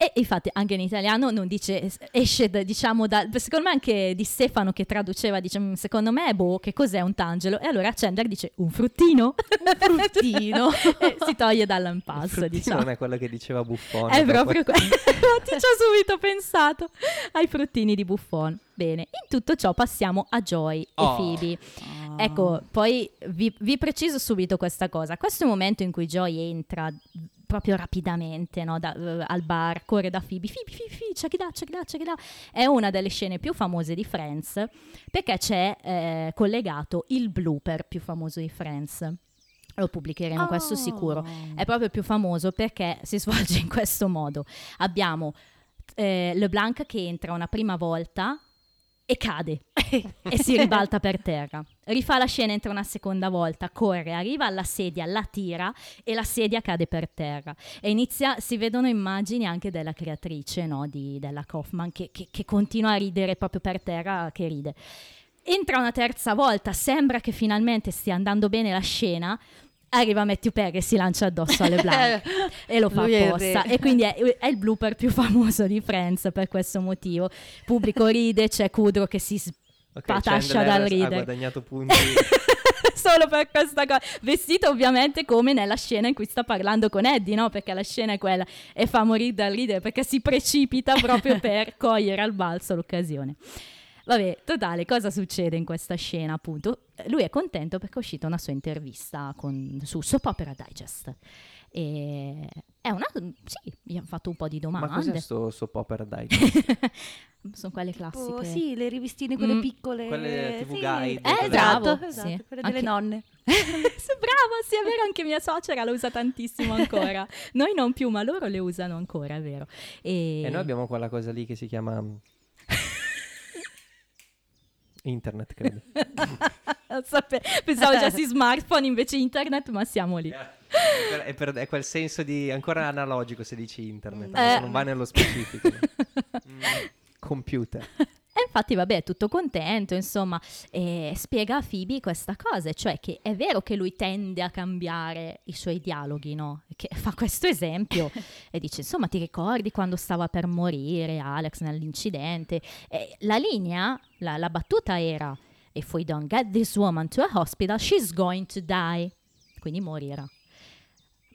E infatti anche in italiano non dice, esce da- diciamo da, secondo me anche di Stefano che traduceva, dice, "Mm, secondo me, boh, che cos'è un tangelo? E allora Chandler dice, un fruttino? Un fruttino. e si toglie dall'impasto, diciamo. non è quello che diceva Buffon. È proprio quello. Infatti ci ho subito pensato ai fruttini di Buffon. Bene, in tutto ciò passiamo a Joy Oh. e Phoebe. Ecco, poi vi, vi preciso subito questa cosa. Questo è il momento in cui Joy entra proprio rapidamente no, da- eh, al bar, corre da Phoebe, Phoebe, Phoebe, Phoebe, check it out, check it out, check it out. È una delle scene più famose di Friends perché c'è eh, collegato il blooper più famoso di Friends. Lo pubblicheremo, questo sicuro. È proprio più famoso perché si svolge in questo modo. Abbiamo eh, LeBlanc che entra una prima volta e cade e si ribalta per terra. Rifà la scena, entra una seconda volta, corre, arriva alla sedia, la tira e la sedia cade per terra. E inizia, si vedono immagini anche della creatrice no, di, della Kaufman che, che- che continua a ridere proprio per terra, che ride. Entra una terza volta, sembra che finalmente stia andando bene la scena. Arriva Matthew Perry e si lancia addosso alle Blanc e lo fa Lui apposta. E quindi è, è il blooper più famoso di Friends per questo motivo. Il pubblico ride, c'è Kudrow che si Ok, patascia Chandler dal Ha ridere. guadagnato punti. Solo per questa cosa. Vestito ovviamente come nella scena in cui sta parlando con Eddie, no? Perché la scena è quella e fa morire dal ridere perché si precipita proprio per cogliere al balzo l'occasione. Vabbè, totale, cosa succede in questa scena appunto? Lui è contento perché è uscita una sua intervista con- su Soap Opera Digest. E è una... sì, gli hanno fatto un po' di Ma cos'è domande. sto soap opera dai? Sono quelle classiche. Oh, sì, le rivistine, quelle Mm. piccole. Quelle TV sì. guide, Eh, bravo, Esatto, esatto, sì. quelle Anche- delle nonne. Brava, sì, è vero, anche mia suocera la usa tantissimo ancora. Noi non più, ma loro le usano ancora, è vero. E, E noi abbiamo quella cosa lì che si chiama internet, credo. Pensavo già si smartphone invece internet, ma siamo lì. È, per- è per- è quel senso di ancora analogico se dici internet, Eh. adesso non va nello specifico. Mm, computer. E infatti, vabbè, è tutto contento, insomma, e spiega a Phoebe questa cosa, cioè che è vero che lui tende a cambiare i suoi dialoghi, no? Che fa questo esempio e dice, insomma, ti ricordi quando stava per morire Alex nell'incidente? E la linea, la, la battuta era, if we don't get this woman to a hospital, she's going to die. Quindi morirà.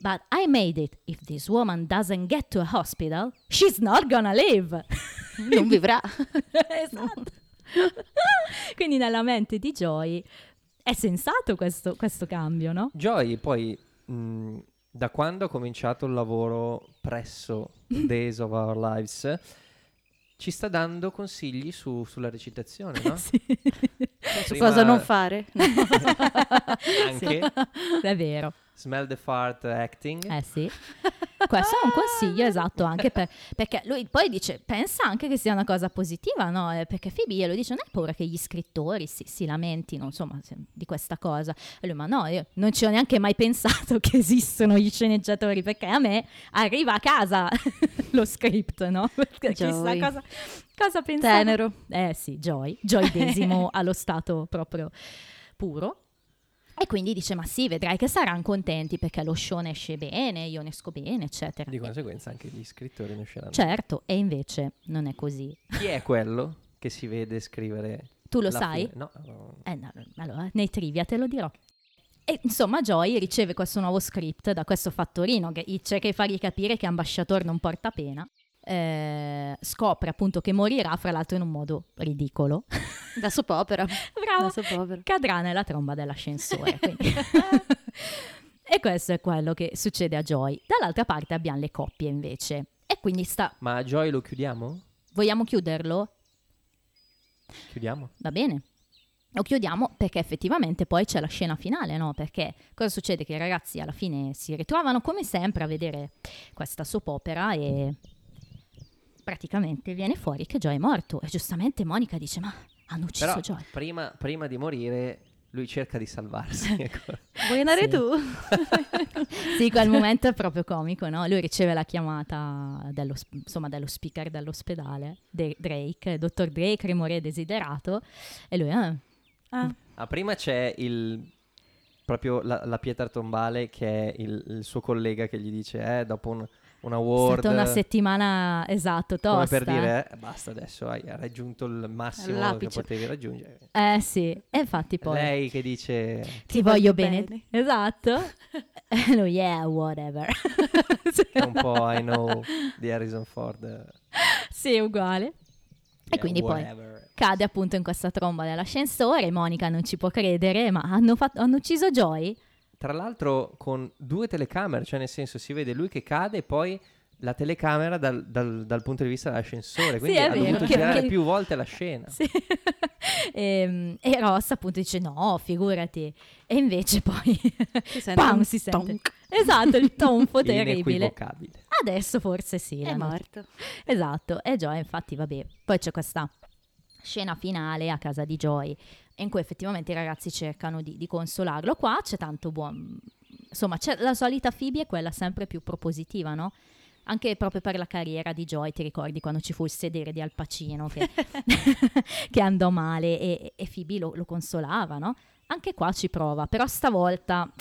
But I made it. If this woman doesn't get to a hospital, she's not gonna live. Non vivrà. esatto. Quindi nella mente di Joy è sensato questo, questo cambio, no? Joy poi mh, da quando ha cominciato il lavoro presso Days of Our Lives ci sta dando consigli su- sulla recitazione, no? Sì. Su Prima- cosa non fare. Anche È vero. Smell the fart acting. Eh sì, questo è un consiglio esatto anche per, perché lui poi dice, pensa anche che sia una cosa positiva, no? Eh, Perché Phoebe glielo dice, non hai paura che gli scrittori si, si lamentino, insomma, se- di questa cosa. E lui, ma no, io non ci ho neanche mai pensato che esistono gli sceneggiatori, perché a me arriva a casa lo script, no? Perché chissà Joy. cosa, cosa pensavo. Tenero. Eh sì, Joy, Joydesimo allo stato proprio puro. E quindi dice, ma sì, vedrai che saranno contenti perché lo show ne esce bene, io ne esco bene, eccetera. Di conseguenza anche gli scrittori ne usciranno. Certo, e invece non è così. Chi è quello che si vede scrivere? Tu lo la sai? fine? No, no. Eh, no, allora, nei trivia te lo dirò. E insomma, Joy riceve questo nuovo script da questo fattorino che cerca di fargli capire che ambasciatore non porta pena. Eh, scopre appunto che morirà, fra l'altro in un modo ridicolo. Da soap opera. Bravo! Da soap opera. cadrà nella tromba dell'ascensore. e questo è quello che succede a Joy. Dall'altra parte abbiamo le coppie invece. E quindi sta. Ma Joy lo chiudiamo? Vogliamo chiuderlo? Chiudiamo? Va bene. Lo chiudiamo perché effettivamente poi c'è la scena finale, no? Perché cosa succede? Che i ragazzi alla fine si ritrovano come sempre a vedere questa soap opera e praticamente viene fuori che Joy è morto. E giustamente Monica dice: Ma hanno ucciso Però Joy. prima, prima di morire lui cerca di salvarsi. ecco. Vuoi andare Sì. tu? Sì, quel momento è proprio comico, no? Lui riceve la chiamata dello, insomma, dello speaker dell'ospedale, De- Drake, dottor Drake, rimore desiderato, e lui, ah, Ah, Ah, prima c'è il proprio la, la pietra tombale che è il, il suo collega che gli dice eh, dopo un, un è award stata una settimana, esatto, tosta. come per dire eh, basta adesso hai raggiunto il massimo che L'apice. potevi raggiungere Eh sì, e infatti poi... lei che dice Ti, Ti voglio voglio bene. bene. Esatto. E lui, yeah, whatever. è un po' I know di Harrison Ford eh, sì, uguale. E yeah, quindi poi whatever. cade appunto in questa tromba dell'ascensore, Monica non ci può credere, ma hanno, fatto- hanno ucciso Joy? Tra l'altro con due telecamere cioè nel senso si vede lui che cade e poi la telecamera dal, dal- dal punto di vista dell'ascensore quindi è ha vero, dovuto che- girare che- più volte la scena Sì. Ehm, e Ross appunto dice no, figurati. E invece poi si sente Pam, un si sente. tonk. esatto, il tonfo terribile. inequivocabile Adesso forse sì. È morto. Esatto, e Joy infatti vabbè, poi c'è questa scena finale a casa di Joy in cui effettivamente i ragazzi cercano di, di consolarlo. Qua c'è tanto buon... Insomma, c'è la solita Phoebe è quella sempre più propositiva, no? Anche proprio per la carriera di Joy, ti ricordi quando ci fu il sedere di Al Pacino che, che andò male e, e Phoebe lo, lo consolava, no? Anche qua ci prova, però stavolta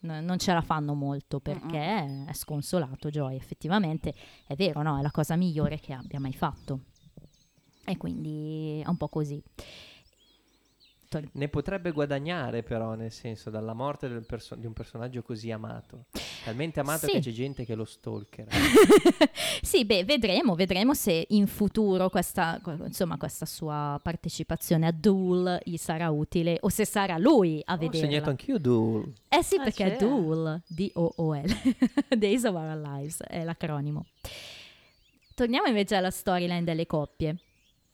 no- non ce la fanno molto perché è sconsolato Joy, effettivamente è vero, no? È la cosa migliore che abbia mai fatto. E quindi è un po' così. Tor- Ne potrebbe guadagnare però, nel senso, dalla morte del perso- di un personaggio così amato. Talmente amato Sì. che c'è gente che lo stalker. sì, beh, vedremo, vedremo se in futuro questa, insomma, questa sua partecipazione a Duel gli sarà utile o se sarà lui a Ho vederla. segnato anch'io Duel. Eh sì, Ah, perché è. Duel, D-O-O-L, Days of Our Lives, è l'acronimo. Torniamo invece alla storyline delle coppie,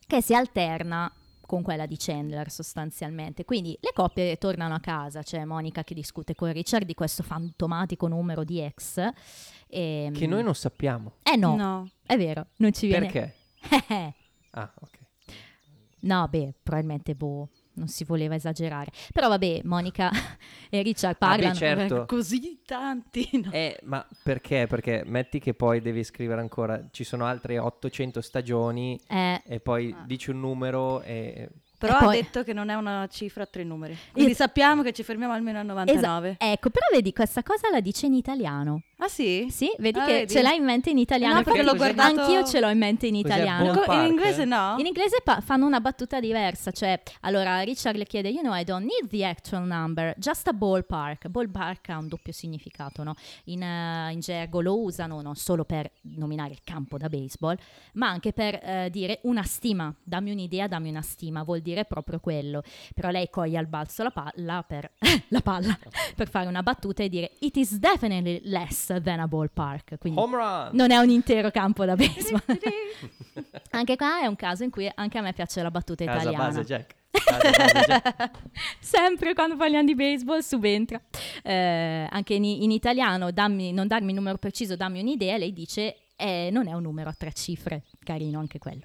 che si alterna con quella di Chandler sostanzialmente. Quindi le coppie tornano a casa, c'è Monica che discute con Richard di questo fantomatico numero di ex. E, Che noi non sappiamo. Eh no, No. è vero, non ci viene... Perché? Eh, Ah, ok. no, beh, probabilmente boh, non si voleva esagerare. Però vabbè, Monica e Richard Ah, beh, parlano... certo. Eh, Così tanti. no. Eh, ma perché? Perché metti che poi devi scrivere ancora, ci sono altre 800 stagioni Eh, e poi Ah. dici un numero e... Però E poi- ha detto che non è una cifra a tre numeri. Quindi sappiamo che ci fermiamo almeno a 99. Ecco, però vedi, questa cosa la dice in italiano. Ah sì? Sì, vedi Ah, che vedi? ce l'hai in mente in italiano. No, perché l'ho guardato- Anch'io ce l'ho in mente in italiano. Co- in inglese no? In inglese pa- fanno una battuta diversa, cioè, allora Richard le chiede, you know, I don't need the actual number, just a ballpark. Ballpark ha un doppio significato, no? In, eh, in gergo lo usano non solo per nominare il campo da baseball, ma anche per eh, dire una stima. Dammi un'idea, dammi una stima, vuol dire proprio quello. Però lei coglie al balzo la palla per, la palla, per fare una battuta e dire, it is definitely less than a ballpark. Quindi Home run! non è un intero campo da baseball. anche qua è un caso in cui anche a me piace la battuta Casa italiana. base Jack. Sempre quando parliamo di baseball subentra. Eh, anche in, in italiano, dammi, non darmi il numero preciso, dammi un'idea, lei dice eh, non è un numero a tre cifre, carino anche quello.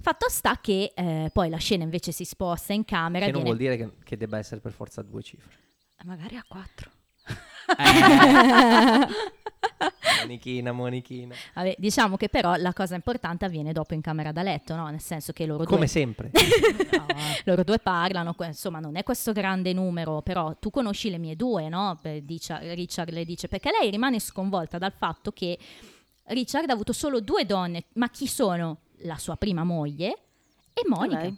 Fatto sta che eh, poi la scena invece si sposta in camera. Che non viene- vuol dire che, che debba essere per forza due cifre. Magari a quattro. Monichina, Monichina. Vabbè, diciamo che però la cosa importante avviene dopo in camera da letto, no? Nel senso che loro Come due, sempre. loro due parlano, insomma non è questo grande numero, però tu conosci le mie due, no? Dice- Richard le dice, perché lei rimane sconvolta dal fatto che Richard ha avuto solo due donne, ma chi sono? La sua prima moglie e Monica. lei.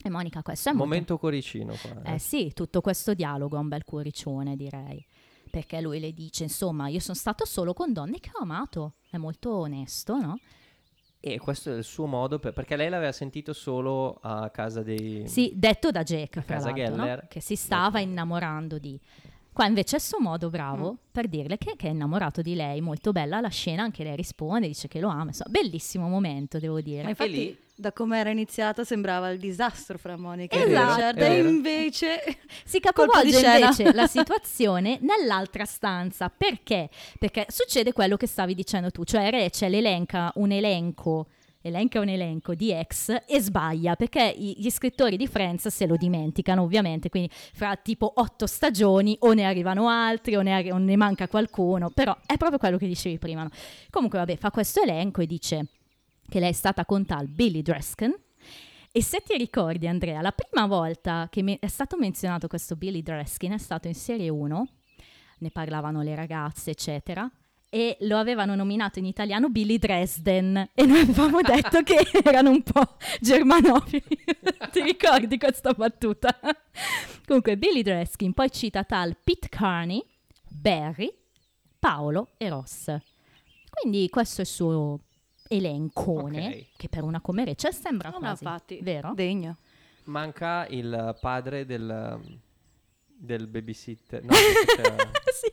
E Monica, questo è molto... Momento cuoricino qua. eh. Eh sì, tutto questo dialogo è un bel cuoricione, direi. Perché lui le dice, insomma, io sono stato solo con donne che ho amato. È molto onesto, no? E questo è il suo modo, per- perché lei l'aveva sentito solo a casa dei... Sì, detto da Jack, A fra casa l'altro, no? Geller. che si stava innamorando di... Qua invece è il suo modo bravo Mm. per dirle che, che è innamorato di lei, molto bella la scena, anche lei risponde, dice che lo ama, insomma, bellissimo momento, devo Ma dire. infatti, lì- da come era iniziata, sembrava il disastro fra Monica e Esatto. Richard. E invece... Si capovolge invece la situazione nell'altra stanza. Perché? Perché succede quello che stavi dicendo tu, cioè Rachel elenca un elenco elenca un elenco di ex e sbaglia perché gli scrittori di Friends se lo dimenticano ovviamente quindi fra tipo otto stagioni o ne arrivano altri o ne, arri- o ne manca qualcuno però è proprio quello che dicevi prima no? comunque vabbè fa questo elenco e dice che lei è stata con tal Billy Dresken e se ti ricordi, Andrea, la prima volta che è stato menzionato questo Billy Dreskin è stato in serie 1, ne parlavano le ragazze, eccetera, e lo avevano nominato in italiano Billy Dresden e noi avevamo detto che erano un po' germanofili. ti ricordi questa battuta? Comunque, Billy Dreskin poi cita tal Pete Carney, Barry, Paolo e Ross. Quindi questo è il suo elencone, Ok. che per una come Rachel sembra No, quasi, infatti. vero? Degno. Manca il padre del, del babysitter. No, sì,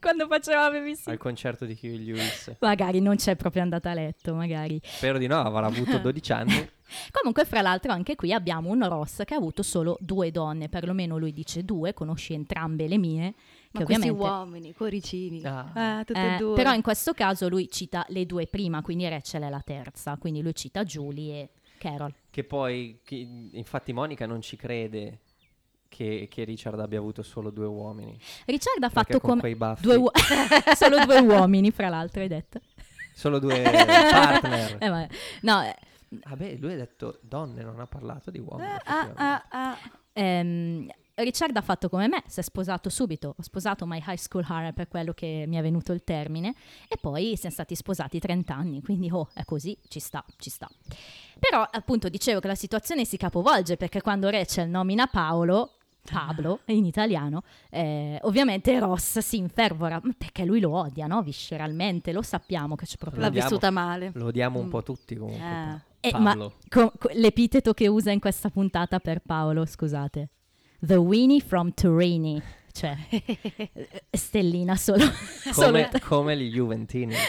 quando faceva babysitter. al concerto di Huey Lewis. Magari non c'è proprio andata a letto, magari. Spero di no, avrà avuto 12 anni. Comunque, fra l'altro, anche qui abbiamo un Ross che ha avuto solo due donne, perlomeno lui dice due, conosce entrambe le mie. Ma che questi ovviamente... uomini, cuoricini. Ah. Ah, tutte Eh, e due. però in questo caso lui cita le due prima, quindi Rachel è la terza, quindi lui cita Julie e Carol. Che poi, chi- infatti, Monica non ci crede che, che Richard abbia avuto solo due uomini. Richard ha fatto con come... quei baffi, Due uo- solo due uomini, fra l'altro, hai detto. solo due partner. Eh, vabbè. no, eh, Vabbè, lui ha detto donne, non ha parlato di uomini. Ah, ah, ah, ah. Ehm, Richard ha fatto come me, si è sposato subito, ho sposato My High School Heart per quello che mi è venuto il termine e poi siamo stati sposati 30 anni, quindi oh, è così, ci sta, ci sta. Però appunto dicevo che la situazione si capovolge perché quando Rachel nomina Paolo, Pablo in italiano, eh, ovviamente Ross si infervora perché lui lo odia, no? Visceralmente, lo sappiamo che c'è proprio... L'ha vissuta male. Lo odiamo un Mm. po' tutti comunque. Eh. Eh, ma co- co- l'epiteto che usa in questa puntata per Paolo, scusate. The Weenie from Turini. Cioè, stellina solo. solo Come, come gli Juventini.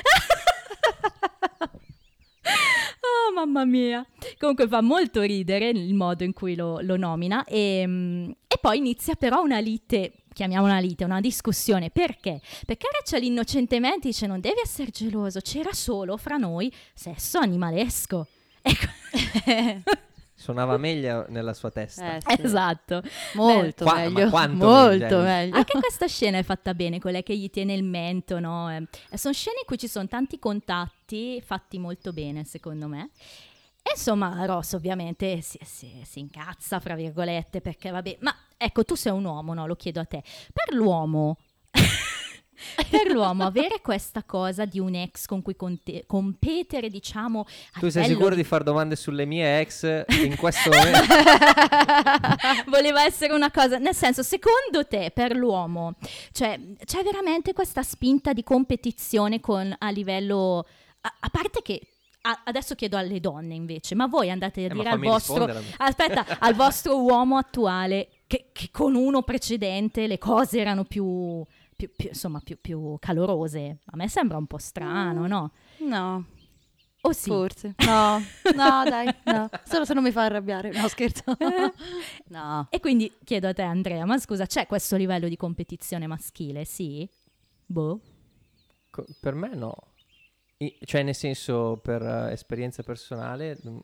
Oh, mamma mia. Comunque fa molto ridere il modo in cui lo, lo nomina. E, mm, e poi inizia però una lite, chiamiamola lite, una discussione. Perché? Perché Rachel innocentemente dice non devi essere geloso, c'era solo fra noi sesso animalesco. Ecco. Suonava meglio nella sua testa. Eh, sì. esatto. Molto Qua- ma meglio. quanto Molto meglio? meglio. Anche questa scena è fatta bene, quella che gli tiene il mento, no? Eh, sono scene in cui ci sono tanti contatti fatti molto bene, secondo me. E insomma, Ross ovviamente si, si- si incazza, fra virgolette, perché vabbè, ma ecco, tu sei un uomo, no? Lo chiedo a te. Per l'uomo, per l'uomo avere questa cosa di un ex con cui conte- competere, diciamo, Tu sei sicuro di far domande sulle mie ex in questo momento? Voleva essere una cosa, nel senso, secondo te per l'uomo, cioè, c'è veramente questa spinta di competizione con, a livello, a, a parte che, adesso chiedo alle donne invece, ma voi andate a Eh, dire al vostro, aspetta, al vostro uomo attuale che, che con uno precedente le cose erano più, più- più, insomma, più, più calorose. A me sembra un po' strano, no? No. O sì? Forse. No, no, dai, no. Solo se non mi fa arrabbiare. No, scherzo. no. E quindi chiedo a te, Andrea, ma scusa, c'è questo livello di competizione maschile? Sì? Boh. Co- per me no. I- cioè, nel senso, per eh, esperienza personale, mm,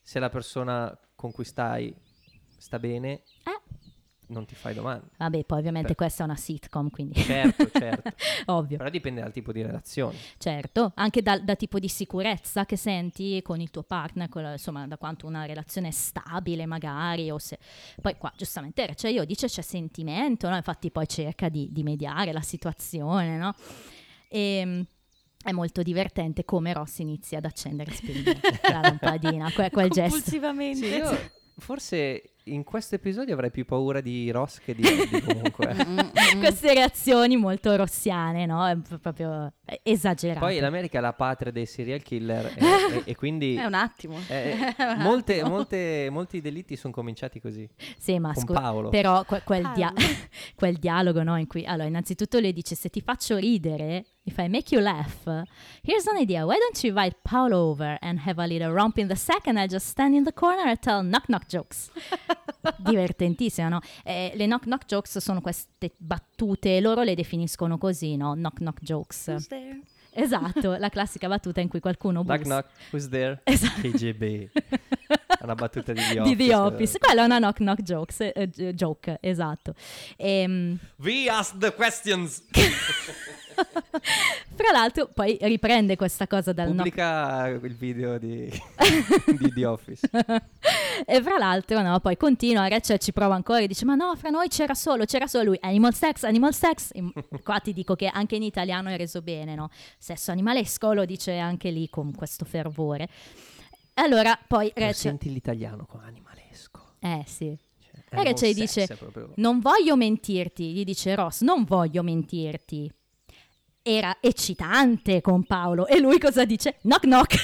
se la persona con cui stai sta bene, Eh. Non ti fai domande. Vabbè, poi ovviamente Beh. questa è una sitcom, quindi Certo, certo. ovvio. Però dipende dal tipo di relazione. Certo, anche dal da tipo di sicurezza che senti con il tuo partner, la- insomma, da quanto una relazione è stabile magari, o se... Poi qua, giustamente, cioè io dice c'è sentimento, no? Infatti poi cerca di, di mediare la situazione, no? E... È molto divertente come Ross inizia ad accendere e spegnere la lampadina, que- quel gesto. Compulsivamente. Sì, io forse in questo episodio avrei più paura di Ross che di Eddie comunque. Mm, mm, mm. Queste reazioni molto rossiane, no? È proprio esagerate. Poi l'America è la patria dei serial killer e, e- e quindi È un attimo. È un molte- attimo. molte- molti delitti sono cominciati così, Sì, ma con scusa, Paolo. Però que- quel, dia- quel dialogo no, in cui allora innanzitutto le dice se ti faccio ridere if I make you laugh here's an idea why don't you invite Paolo over and have a little romp in the sack and I'll just stand in the corner and tell knock knock jokes divertentissimo no? Eh, le knock knock jokes sono queste battute loro le definiscono così no knock knock jokes Who's there? esatto la classica battuta in cui qualcuno Knock bussa knock, who's there? Esatto. KGB. Una battuta di The di Office. The Office quella è una knock knock jokes, eh, eh, joke esatto Ehm, We ask the questions. Fra l'altro, poi riprende questa cosa dal no- Pubblica il video di, di The Office. e fra l'altro, no, poi continua, Rachel ci prova ancora e dice: Ma no, fra noi c'era solo, c'era solo lui. Animal sex, animal sex. In- Qua ti dico che anche in italiano è reso bene, no? Sesso animalesco lo dice anche lì con questo fervore. Allora, poi Rachel. senti l'italiano con animalesco. Eh sì. Cioè, E Rachel dice, proprio- Non voglio mentirti, gli dice Ross, non voglio mentirti. Era eccitante con Paolo e lui cosa dice? Knock knock.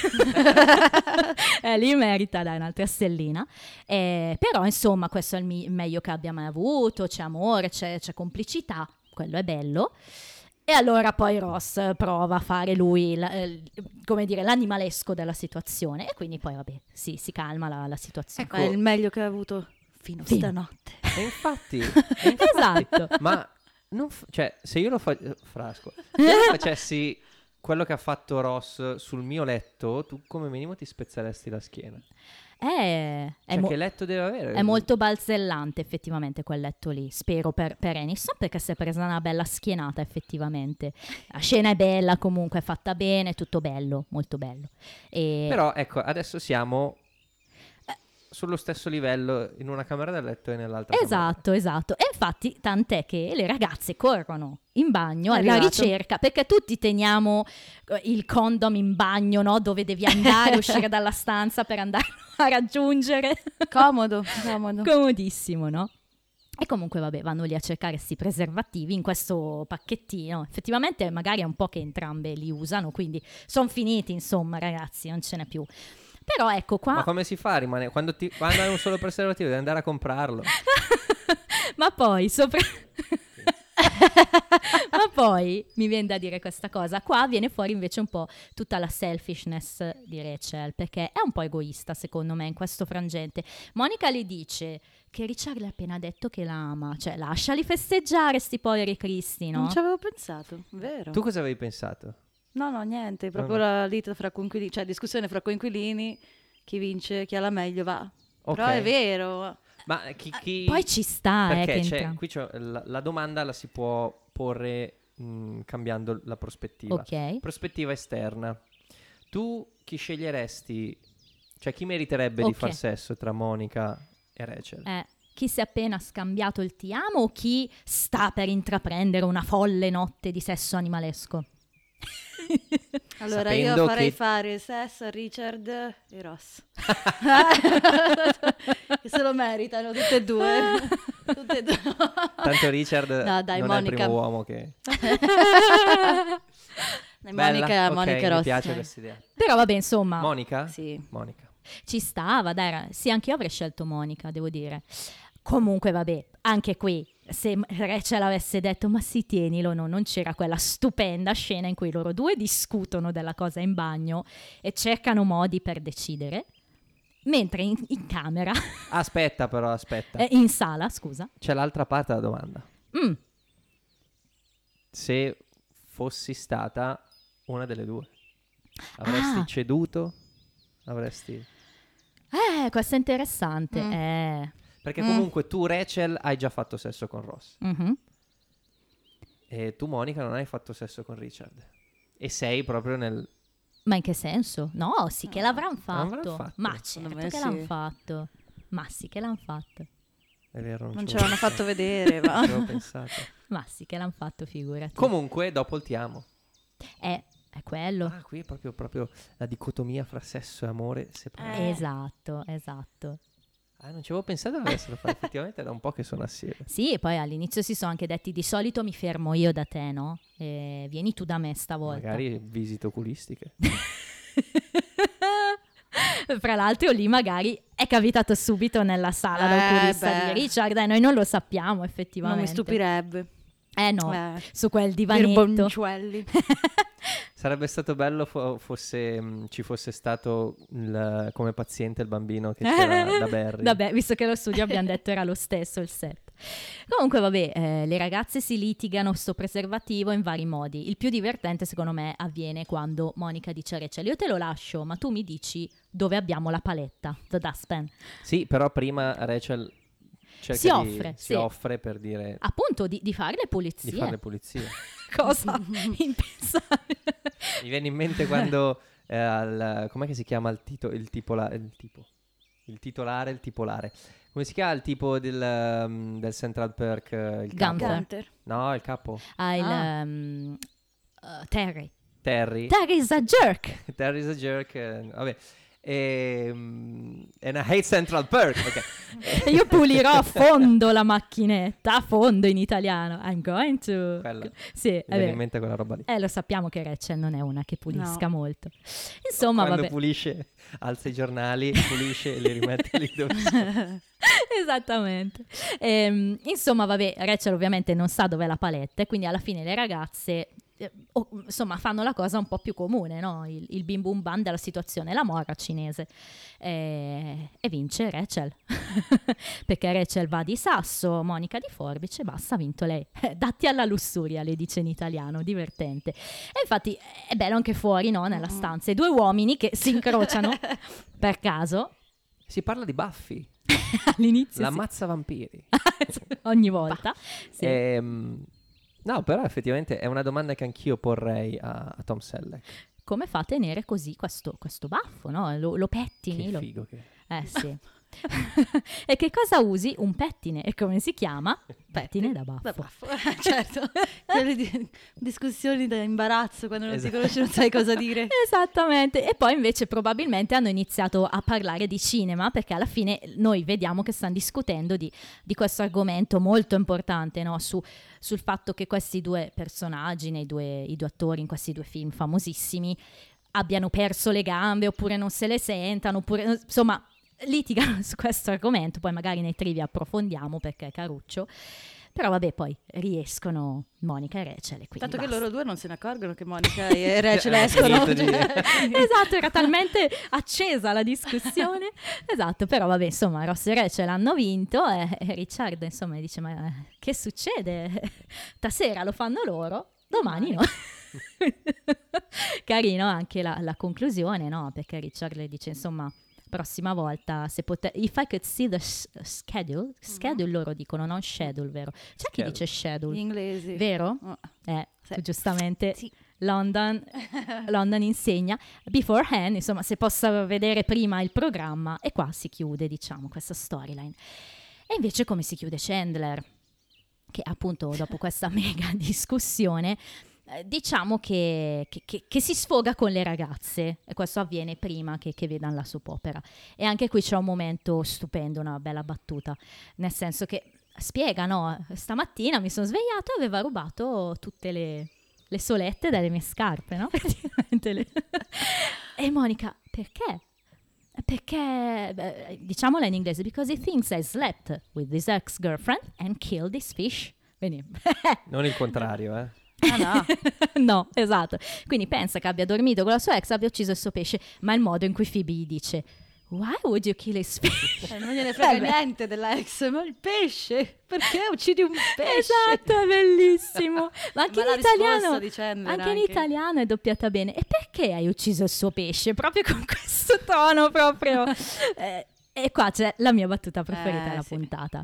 e lì merita dai un'altra stellina. Eh, però insomma questo è il mi- meglio che abbia mai avuto, c'è amore, c'è, c'è complicità, quello è bello. E allora poi Ross prova a fare lui, il- eh, come dire, l'animalesco della situazione e quindi poi vabbè, si, si calma la, la situazione. Ecco, è il meglio che ha avuto fino a Fino. stanotte. E infatti, e infatti- Esatto. ma f- cioè, se io lo fa- frasco, facessi quello che ha fatto Ross sul mio letto, tu come minimo ti spezzeresti la schiena. Eh, è, Cioè, mo- che letto deve avere? è molto balzellante effettivamente quel letto lì, spero per, per Aniston perché si è presa una bella schienata effettivamente. La scena è bella comunque, è fatta bene, tutto bello, molto bello. E... Però ecco, adesso siamo sullo stesso livello in una camera da letto e nell'altra. camera. Esatto, esatto. E infatti tant'è che le ragazze corrono in bagno alla Arrivato. ricerca, perché tutti teniamo eh, il condom in bagno, no? Dove devi andare, uscire dalla stanza per andare a raggiungere. Comodo, comodo. Comodissimo, no? E comunque, vabbè, vanno lì a cercare questi preservativi in questo pacchettino. Effettivamente, magari è un po' che entrambe li usano, quindi sono finiti, insomma, ragazzi, non ce n'è più. Però ecco qua. Ma come si fa a rimanere? Quando, ti, quando hai un solo preservativo devi andare a comprarlo. Ma poi sopra... Ma poi mi viene da dire questa cosa. Qua viene fuori invece un po' tutta la selfishness di Rachel, perché è un po' egoista secondo me in questo frangente. Monica le dice che Richard le ha appena detto che la ama, cioè lasciali festeggiare sti poveri cristi, no? Non ci avevo pensato, vero? Tu cosa avevi pensato? No, no, niente, proprio no. la lite fra coinquilini, cioè discussione fra coinquilini, chi vince, chi ha la meglio va. Ok. Però è vero. Ma chi... chi... Poi ci sta, eh, Perché c'è, entra. qui c'è la, la domanda la si può porre mh, cambiando la prospettiva. Ok. Prospettiva esterna. Tu chi sceglieresti? Cioè chi meriterebbe di Ok. far sesso tra Monica e Rachel? Eh, chi si è appena scambiato il ti amo o chi sta per intraprendere una folle notte di sesso animalesco? Allora Sapendo io farei che- fare sesso a Richard e Ross. che se lo meritano tutte e due. tutte e due. Tanto Richard No, dai, non è il Monica. primo uomo che... Monica, Bella, Monica mi Ross. piace eh. questa idea. Però vabbè, insomma, Monica? Sì. Monica. ci stava, dai, sì, anche io avrei scelto Monica, devo dire. Comunque, vabbè, anche qui se Rachel avesse detto ma sì tienilo, no, non c'era quella stupenda scena in cui loro due discutono della cosa in bagno e cercano modi per decidere, mentre in, in camera, Aspetta però, aspetta. eh, in sala, scusa, C'è l'altra parte della domanda. mm, Se fossi stata una delle due, avresti Ah. ceduto? Avresti... eh, questo è interessante, Mm. eh, Perché Mm. comunque tu, Rachel, hai già fatto sesso con Ross. mhm. E tu, Monica, non hai fatto sesso con Richard. E sei proprio nel... ma in che senso? No, sì che l'avranno L'avranno fatto, fatto. ma certo che sì. l'hanno fatto, ma sì che l'hanno fatto, È vero, Non ci ce l'hanno fatto vedere, va. ci avevo pensato. ma sì che l'hanno fatto, figurati. Comunque, dopo il ti amo. è, è quello. Ah, qui è proprio, proprio la dicotomia fra sesso e amore separato. Eh. Esatto, esatto. Ah, non ci avevo pensato di averlo fatto. Effettivamente da un po' che sono assieme. Sì, e poi all'inizio si sono anche detti di solito mi fermo io da te, no? E vieni tu da me stavolta. Magari visite oculistiche. Fra l'altro lì magari è capitato subito nella sala Eh, l'oculista beh. di Richard e noi non lo sappiamo Non effettivamente. mi stupirebbe. Eh no, Eh, su quel divanetto. Sarebbe stato bello fo- fosse, mh, ci fosse stato il- come paziente il bambino che c'era da Barry. Vabbè, visto che lo studio abbiamo detto era lo stesso il set. Comunque, vabbè, eh, le ragazze si litigano sto preservativo in vari modi. Il più divertente, secondo me, avviene quando Monica dice a Rachel: Io te lo lascio, ma tu mi dici dove abbiamo la paletta, the dustpan. Sì, però prima Rachel cerca Si di- offre, si sì. offre per dire Appunto, di, di fare le pulizie. di fare le pulizie. Cosa impensabile. Mi viene in mente quando eh, al, com'è che si chiama il, tito, il, tipola- il tipo? Il titolare, il tipolare. Come si chiama il tipo del, um, del Central Perk? eh, Il capo? Gunther. Gunter. No, il capo. Ah, il, Ah. um, uh, Terry. Terry. Terry's a jerk. Terry's a jerk. eh, vabbè. Ehm, And I hate Central Perk. Ok. E io pulirò a fondo la macchinetta, a fondo in italiano. I'm going to... Quella. Sì, Mi è viene in mente quella roba lì. Eh, lo sappiamo che Rachel non è una che pulisca No. molto. Insomma, Quando vabbè. pulisce, alza i giornali, pulisce e li rimette lì dove sono. Esattamente. Ehm, insomma, vabbè, Rachel ovviamente non sa dov'è la paletta e quindi alla fine le ragazze eh, o- insomma fanno la cosa un po' più comune, no? il, il bim bum bam della situazione, la mora cinese. Eh, e vince Rachel. Perché Rachel va di sasso, Monica di forbice, basta, ha vinto lei. Datti alla lussuria, le dice in italiano, divertente. E infatti è bello anche fuori, no? Nella Mm. stanza, i due uomini che si incrociano per caso. Si parla di Buffy, All'inizio la sì. mazza vampiri. ogni volta. Sì. Ehm, no, però effettivamente è una domanda che anch'io porrei a, a Tom Selleck. Come fa a tenere così questo, questo baffo, no? Lo, lo pettini? Che lo- figo che Eh sì. e che cosa usi? Un pettine. E come si chiama? Pettine da baffo. Da baffo. certo. Quelle di- discussioni da imbarazzo quando non Esatto. ti conosci non sai cosa dire. Esattamente, e poi invece probabilmente hanno iniziato a parlare di cinema perché alla fine noi vediamo che stanno discutendo di, di questo argomento molto importante no? Su- sul fatto che questi due personaggi, nei due, i due attori in questi due film famosissimi, abbiano perso le gambe oppure non se le sentano, oppure insomma litigano su questo argomento, poi magari nei trivia approfondiamo perché è caruccio. Però vabbè, poi riescono Monica e Rachel Tanto che basta. loro due non se ne accorgono che Monica e Rachel Eh, escono. esatto, era talmente accesa la discussione. esatto, però vabbè, insomma, Ross e Rachel hanno vinto e, e Richard, insomma, dice, ma eh, che succede? Stasera lo fanno loro, domani no. Carino anche la, la conclusione, no? Perché Richard le dice, insomma, prossima volta, se pote- if I could see the s- schedule, schedule loro dicono, non schedule, vero? C'è chi Schedule. dice Gli schedule, inglesi. vero? Oh. Eh, Sì. giustamente Sì. London, London insegna beforehand, insomma, se possa vedere prima il programma e qua si chiude, diciamo, questa storyline. E invece come si chiude Chandler? Che appunto dopo questa mega discussione diciamo che, che- che- che si sfoga con le ragazze e questo avviene prima che, vedano la soap opera. E anche qui c'è un momento stupendo, una bella battuta, nel senso che spiega, no, stamattina mi sono svegliato e aveva rubato tutte le, le solette dalle mie scarpe, no? Le- e Monica, perché? Perché, beh, diciamola in inglese, because he thinks I slept with his ex-girlfriend and killed this fish. Quindi, Non il contrario, eh. Ah no. no, esatto. Quindi pensa che abbia dormito con la sua ex, abbia ucciso il suo pesce, ma il modo in cui Phoebe gli dice Why would you kill his fish? Eh, non gliene frega Eh niente della ex, ma il pesce? Perché uccidi un pesce? Esatto, è bellissimo. Ma anche Ma in italiano, risposta di Chandler anche in italiano è doppiata bene. E perché hai ucciso il suo pesce? Proprio con questo tono, proprio. Eh, e qua c'è la mia battuta preferita Eh, della sì. puntata.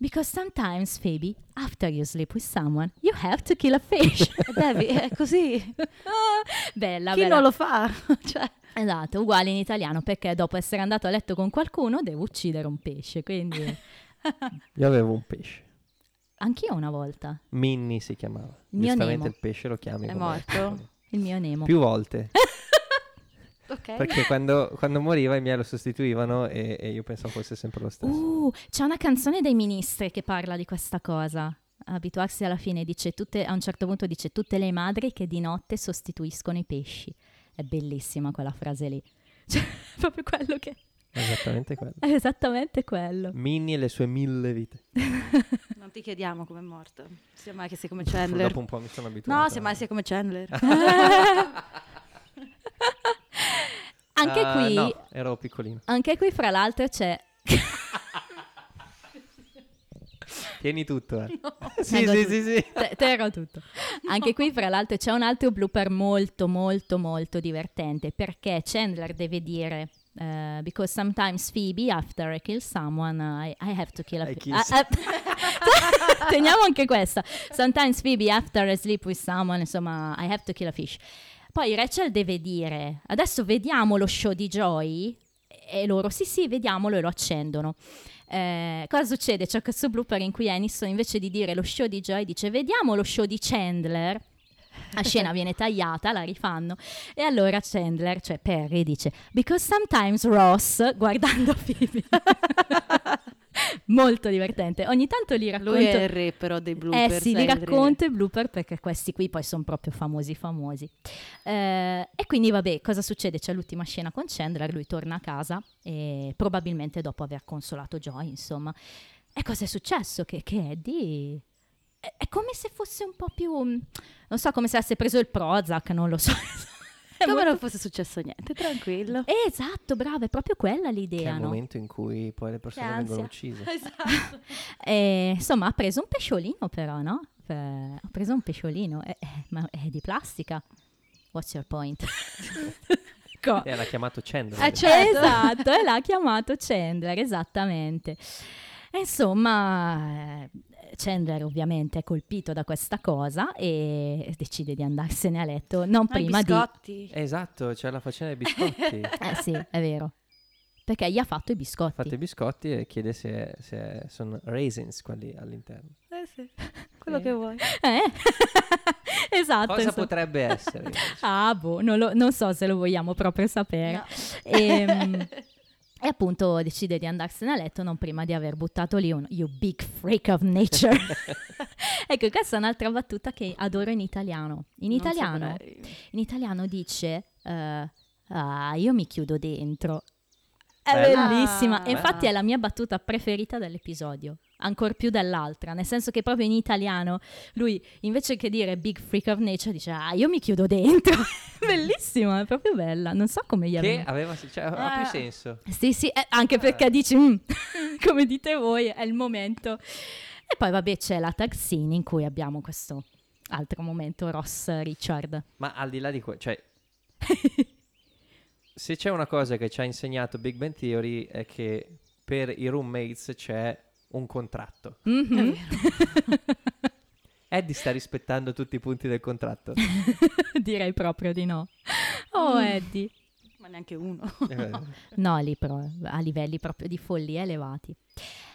Because sometimes, Phoebe, after you sleep with someone, you have to kill a fish. Eh, Devi, è così. bella, Chi bella. non lo fa? cioè, Esatto, uguale in italiano, perché dopo essere andato a letto con qualcuno devo uccidere un pesce, quindi Io avevo un pesce. anch'io una volta, Minnie si chiamava. Il mio Giustamente Nemo. il pesce lo chiami È come- morto? il mio Nemo. Più volte. Ok. Perché quando, quando moriva i miei lo sostituivano e, e io pensavo fosse sempre lo stesso. Uh, c'è una canzone dei ministri che parla di questa cosa. Abituarsi alla fine dice tutte, a un certo punto dice tutte le madri che di notte sostituiscono i pesci. È bellissima quella frase lì. Cioè, è proprio quello che Esattamente quello. è esattamente quello. Minnie e le sue mille vite. Non ti chiediamo come è morto. Sia mai che sei come Dopo Chandler. un po' mi sono abituato. No, sia mai sia come Chandler. Anche Ah, qui, No, ero piccolino. anche qui fra l'altro c'è Tieni tutto, eh. sì, Tengo sì, tutto. sì, sì. Te, te ero tutto. Anche qui, fra l'altro, c'è un altro blooper molto, molto, molto divertente perché Chandler deve dire. eh, because sometimes Phoebe, after I kill someone, I, I have to kill a I kill Ah, ah, Teniamo anche questa. Sometimes Phoebe, after I sleep with someone, insomma, I have to kill a fish. Poi Rachel deve dire: Adesso vediamo lo show di Joy. E loro, sì, sì, vediamolo e lo accendono. Eh, cosa succede? C'è questo blooper in cui Aniston invece di dire lo show di Joy dice vediamo lo show di Chandler. La scena viene tagliata, la rifanno e allora Chandler, cioè Perry, dice Because sometimes Ross, guardando Phoebe, molto divertente. Ogni tanto li racconto. Lui è il re però dei blooper. Eh sì, li racconto i blooper perché questi qui poi sono proprio famosi famosi. Eh, e quindi vabbè, cosa succede? C'è l'ultima scena con Chandler, lui torna a casa e probabilmente dopo aver consolato Joy, insomma. E cosa è successo? Che, che Eddie... È, è come se fosse un po' più... Non so, come se avesse preso il Prozac, non lo so. Come molto- non fosse successo niente, tranquillo. Eh, esatto, brava, è proprio quella Che è l'idea, il no? momento in cui poi le persone vengono uccise. Esatto. E, insomma, ha preso un pesciolino però, no? Eh, ha preso un pesciolino, eh, eh, ma è di plastica. What's your point? Co- E l'ha chiamato Chandler. Eh, certo. Esatto, e l'ha chiamato Chandler, esattamente. Insomma, eh, Chandler ovviamente è colpito da questa cosa e decide di andarsene a letto, non Ma i prima di... biscotti. Esatto, c'è la faccenda dei biscotti. Eh sì, è vero. Perché gli ha fatto i biscotti. Fate i biscotti e chiede se, se sono raisins quelli all'interno. Eh sì, quello Eh. che vuoi. Eh? esatto. Cosa insomma. potrebbe essere? Ah, boh, non, lo- non so se lo vogliamo proprio sapere. No. Ehm, E, appunto decide di andarsene a letto non prima di aver buttato lì un You big freak of nature. ecco, questa è un'altra battuta che adoro in italiano. In italiano, in italiano dice eh, Ah, io mi chiudo dentro. È Bella. bellissima. E Ah. infatti è la mia battuta preferita dell'episodio. Ancor più dell'altra. Nel senso che proprio in italiano lui invece che dire big freak of nature dice Ah, io mi chiudo dentro. Bellissima, è proprio bella. Non so come gli Che aveva. aveva, cioè, ha Ah. più senso. Sì, sì, eh, anche perché dici, "Mm", come dite voi, è il momento. E poi vabbè c'è la tag scene in cui abbiamo questo altro momento, Ross Richard. Ma al di là di quello, cioè, se c'è una cosa che ci ha insegnato Big Bang Theory è che per i roommates c'è un contratto. Mhm. Eddie sta rispettando tutti i punti del contratto. Direi proprio di no. Oh Mm. Eddie. Ma neanche uno. Eh, No, lì però, a livelli proprio di follia elevati.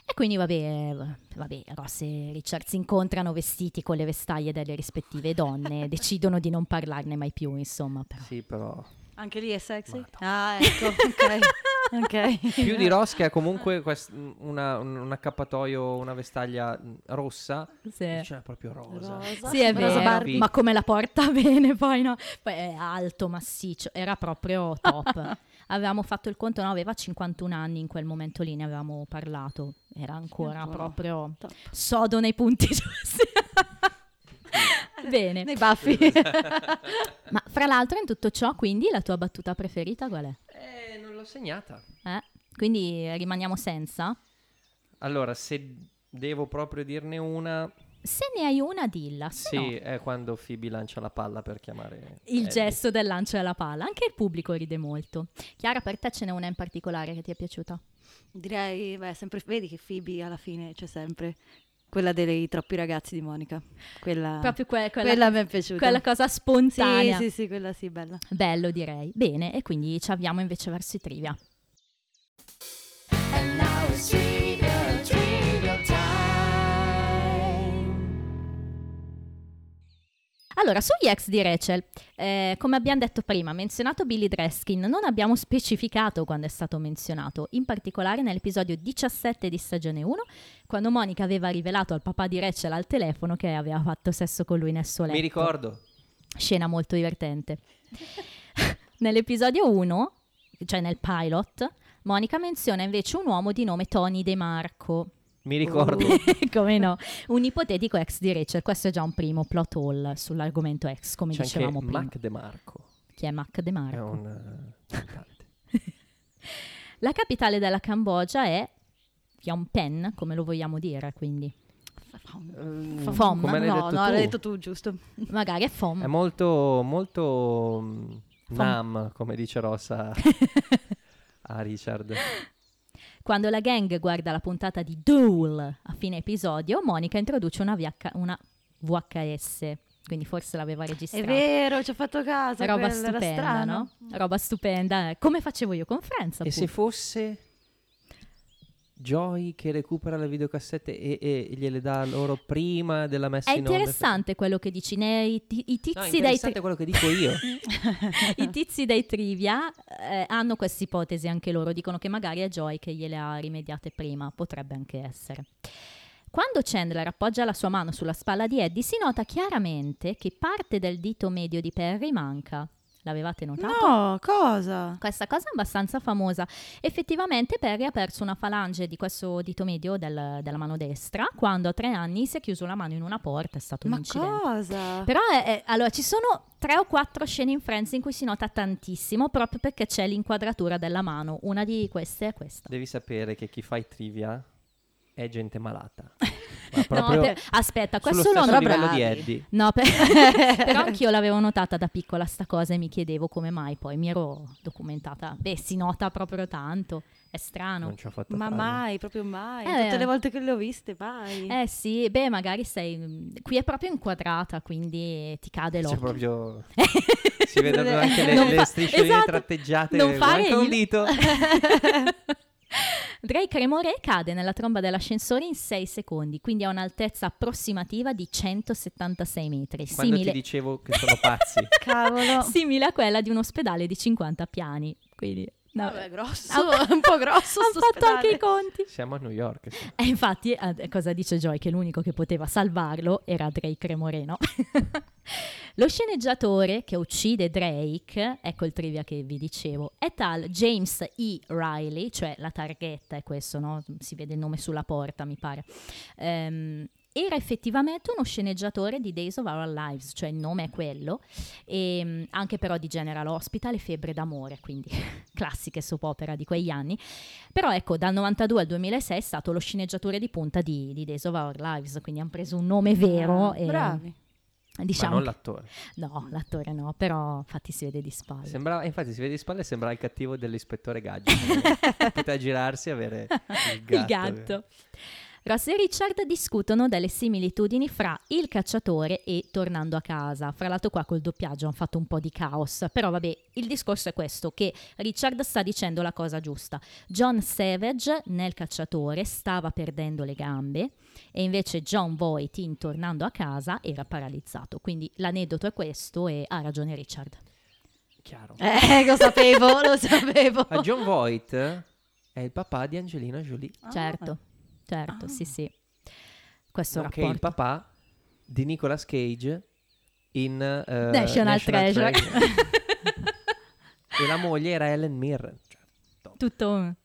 E quindi vabbè, vabbè, Ross e Richard si incontrano vestiti con le vestaglie delle rispettive donne, decidono di non parlarne mai più, insomma. Però. sì, però. Anche lì è sexy? Madonna. Ah, ecco, ok. ok. Più di Ross che ha comunque quest- una- un, un accappatoio, una vestaglia rossa. Sì. C'è proprio rosa. Rosa. Sì, è Rosa vero, Barbie. ma come la porta bene poi, no? Poi è alto, massiccio, era proprio top. avevamo fatto il conto, no, aveva 51 anni in quel momento lì, ne avevamo parlato, era ancora Ancora. proprio Top. sodo nei punti giusti. Bene, Nei baffi. ma fra l'altro in tutto ciò, quindi la tua battuta preferita qual è? Eh, non l'ho segnata. Eh? Quindi rimaniamo senza? Allora, se devo proprio dirne una, Se ne hai una, dilla. Sì, no, è quando Phoebe lancia la palla per chiamare il Eddie. gesto del lancio della palla. Anche il pubblico ride molto. Chiara, per te ce n'è una in particolare che ti è piaciuta? Direi, beh, sempre, vedi che Phoebe alla fine c'è sempre quella dei troppi ragazzi di Monica. Quella, Proprio que- quella, quella mi è piaciuta. quella cosa sì, spontanea. sì, sì, quella sì, bella. Bello direi. Bene, e quindi ci avviamo invece verso i trivia. Allora, sugli ex di Rachel, eh, come abbiamo detto prima, menzionato Billy Dreskin, non abbiamo specificato quando è stato menzionato, in particolare nell'episodio 17 di stagione 1, quando Monica aveva rivelato al papà di Rachel al telefono che aveva fatto sesso con lui nel suo letto. Mi ricordo. Scena molto divertente. Nell'episodio 1, cioè nel pilot, Monica menziona invece un uomo di nome Tony De Marco. Mi ricordo. come no? Un ipotetico ex di Rachel. Questo è già un primo plot hole sull'argomento ex, come C'è dicevamo anche prima. Mac De Marco. Chi è Mac De È Marco? un eh, cantante. La capitale della Cambogia è Phnom Penh, come lo vogliamo dire, quindi. Mm, Fom. come l'hai no, detto no, tu. l'hai detto tu, giusto. Magari è Fom. È molto, molto mm, Fom. nam, come dice Rossa a Richard. Quando la gang guarda la puntata di Duel a fine episodio, Monica introduce una, VH una VHS, quindi forse l'aveva È registrata. vero, ci ho fatto caso. Roba stupenda, strano. no? Roba stupenda, come facevo io con Friends, E se appunto. fosse Joy che recupera le videocassette e, e gliele dà loro prima della messa È in onda? interessante quello che dici, ne- i, i No, tizi dai interessante tri- quello che dico io. I tizi dei trivia eh, hanno questa ipotesi anche loro, dicono che magari è Joy che gliele ha rimediate prima, potrebbe anche essere. Quando Chandler appoggia la sua mano sulla spalla di Eddie si nota chiaramente che parte del dito medio di Perry manca. L'avevate notato? No, cosa? Questa cosa è abbastanza famosa. Effettivamente Perry ha perso una falange di questo dito medio del- della mano destra quando a tre anni si è chiuso la mano in una porta, è stato un Ma incidente. cosa? Però è- è- allora, ci sono tre o quattro scene in Friends in cui si nota tantissimo proprio perché c'è l'inquadratura della mano. Una di queste è questa. Devi sapere che chi fa i trivia è gente malata. Ma No, per- aspetta, questo stesso lo livello bravi. di Eddie. No, per- però anch'io l'avevo notata da piccola sta cosa e mi chiedevo come mai, poi mi ero documentata. Beh, si nota proprio tanto, è strano. Non ci ho fatto Ma caso. mai, proprio mai. Eh. Tutte le volte che le ho viste, mai. Eh sì, beh, magari sei... Qui è proprio inquadrata, quindi ti cade C'è l'occhio. proprio... si vedono anche le, Non le fa- striscioline esatto, tratteggiate. non fare manca un il- dito. Drake Remore cade nella tromba dell'ascensore in 6 secondi, quindi ha un'altezza approssimativa di 176 metri, Quando simile, ti dicevo che sono pazzi. Cavolo. simile a quella di un ospedale di 50 piani. Quindi, no, Vabbè, grosso, Ha- un po' grosso Hanno fatto anche i conti. Siamo a New York. sì. E infatti, eh, cosa dice Joy? Che l'unico che poteva salvarlo era Drake Remoreno. Lo sceneggiatore che uccide Drake, ecco il trivia che vi dicevo, è tal James E. Riley, cioè la targhetta è questo, no? Si vede il nome sulla porta, mi pare. Ehm, era effettivamente uno sceneggiatore di Days of Our Lives, cioè il nome è quello, e mm, anche però di General Hospital e Febbre d'amore, quindi classiche soap opera di quegli anni. Però ecco, dal 92 al 2006 è stato lo sceneggiatore di punta di, di Days of Our Lives, quindi hanno preso un nome vero. Ah, e, Bravi. Diciamo Ma non che- l'attore. No, l'attore no, però infatti si vede di spalle. Sembrava, infatti si vede di spalle e sembra il cattivo dell'ispettore Gadget. Poteva girarsi e avere il gatto. Il gatto. Ross e Richard discutono delle similitudini fra il cacciatore e tornando a casa. Fra l'altro qua col doppiaggio hanno fatto un po' di caos, però vabbè, il discorso è questo, che Richard sta dicendo la cosa giusta. John Savage nel cacciatore stava perdendo le gambe e invece John Voight in tornando a casa era paralizzato. Quindi l'aneddoto è questo e ha ragione Richard. Chiaro. Eh, lo sapevo, lo sapevo. Ma John Voight è il papà di Angelina Jolie. Ah. Certo, Ah. sì sì. Questo Nonché rapporto. il papà di Nicolas Cage in eh, National Treasure. e la moglie era Ellen Mirren. Cioè. Tutto...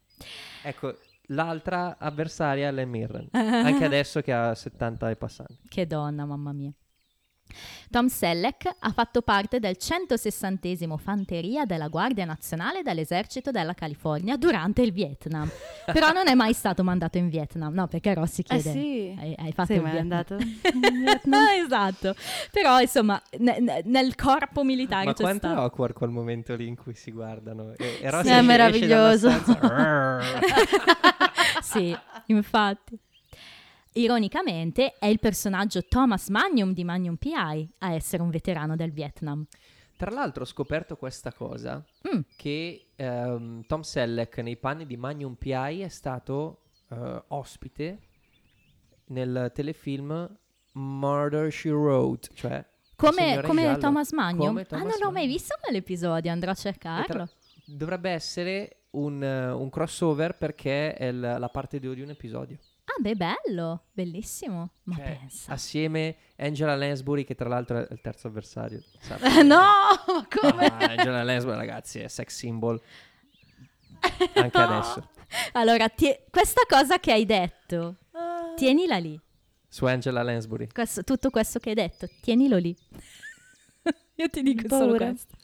Ecco, l'altra avversaria è Ellen Mirren, anche adesso che ha 70 e passanti. Che donna, mamma mia. Tom Selleck ha fatto parte del 160 Fanteria della Guardia Nazionale dell'Esercito della California durante il Vietnam. Però non è mai stato mandato in Vietnam, no, perché Rossi Eh chiede... sì. Hai, hai fatto Sei il mai Vietnam? andato in Vietnam? esatto. Però, insomma, ne- ne- nel corpo militare Ma c'è quanto è stato. awkward quel momento lì in cui si guardano? E, e Rossi Sì, è meraviglioso. sì, infatti. Ironicamente, è il personaggio Thomas Magnum di Magnum PI a essere un veterano del Vietnam. Tra l'altro ho scoperto questa cosa, Mm. che ehm, Tom Selleck nei panni di Magnum P.I. è stato eh, ospite nel telefilm Murder, She Wrote, cioè... Come, come. Thomas Magnum? Come ah, Thomas non l'ho mai visto quell'episodio, andrò a cercarlo. tra- dovrebbe essere un, eh, un crossover perché è l- la parte 2 di un episodio. Ah, beh, bello, bellissimo. Ma Cioè, pensa. Assieme Angela Lansbury, che tra l'altro è il terzo avversario. Sa- no, ma come? Ah, Angela Lansbury, ragazzi, è sex symbol. Anche adesso. Allora, tie- questa cosa che hai detto, tienila lì. Su Angela Lansbury. Questo- tutto questo che hai detto, tienilo lì. Io ti dico solo questo.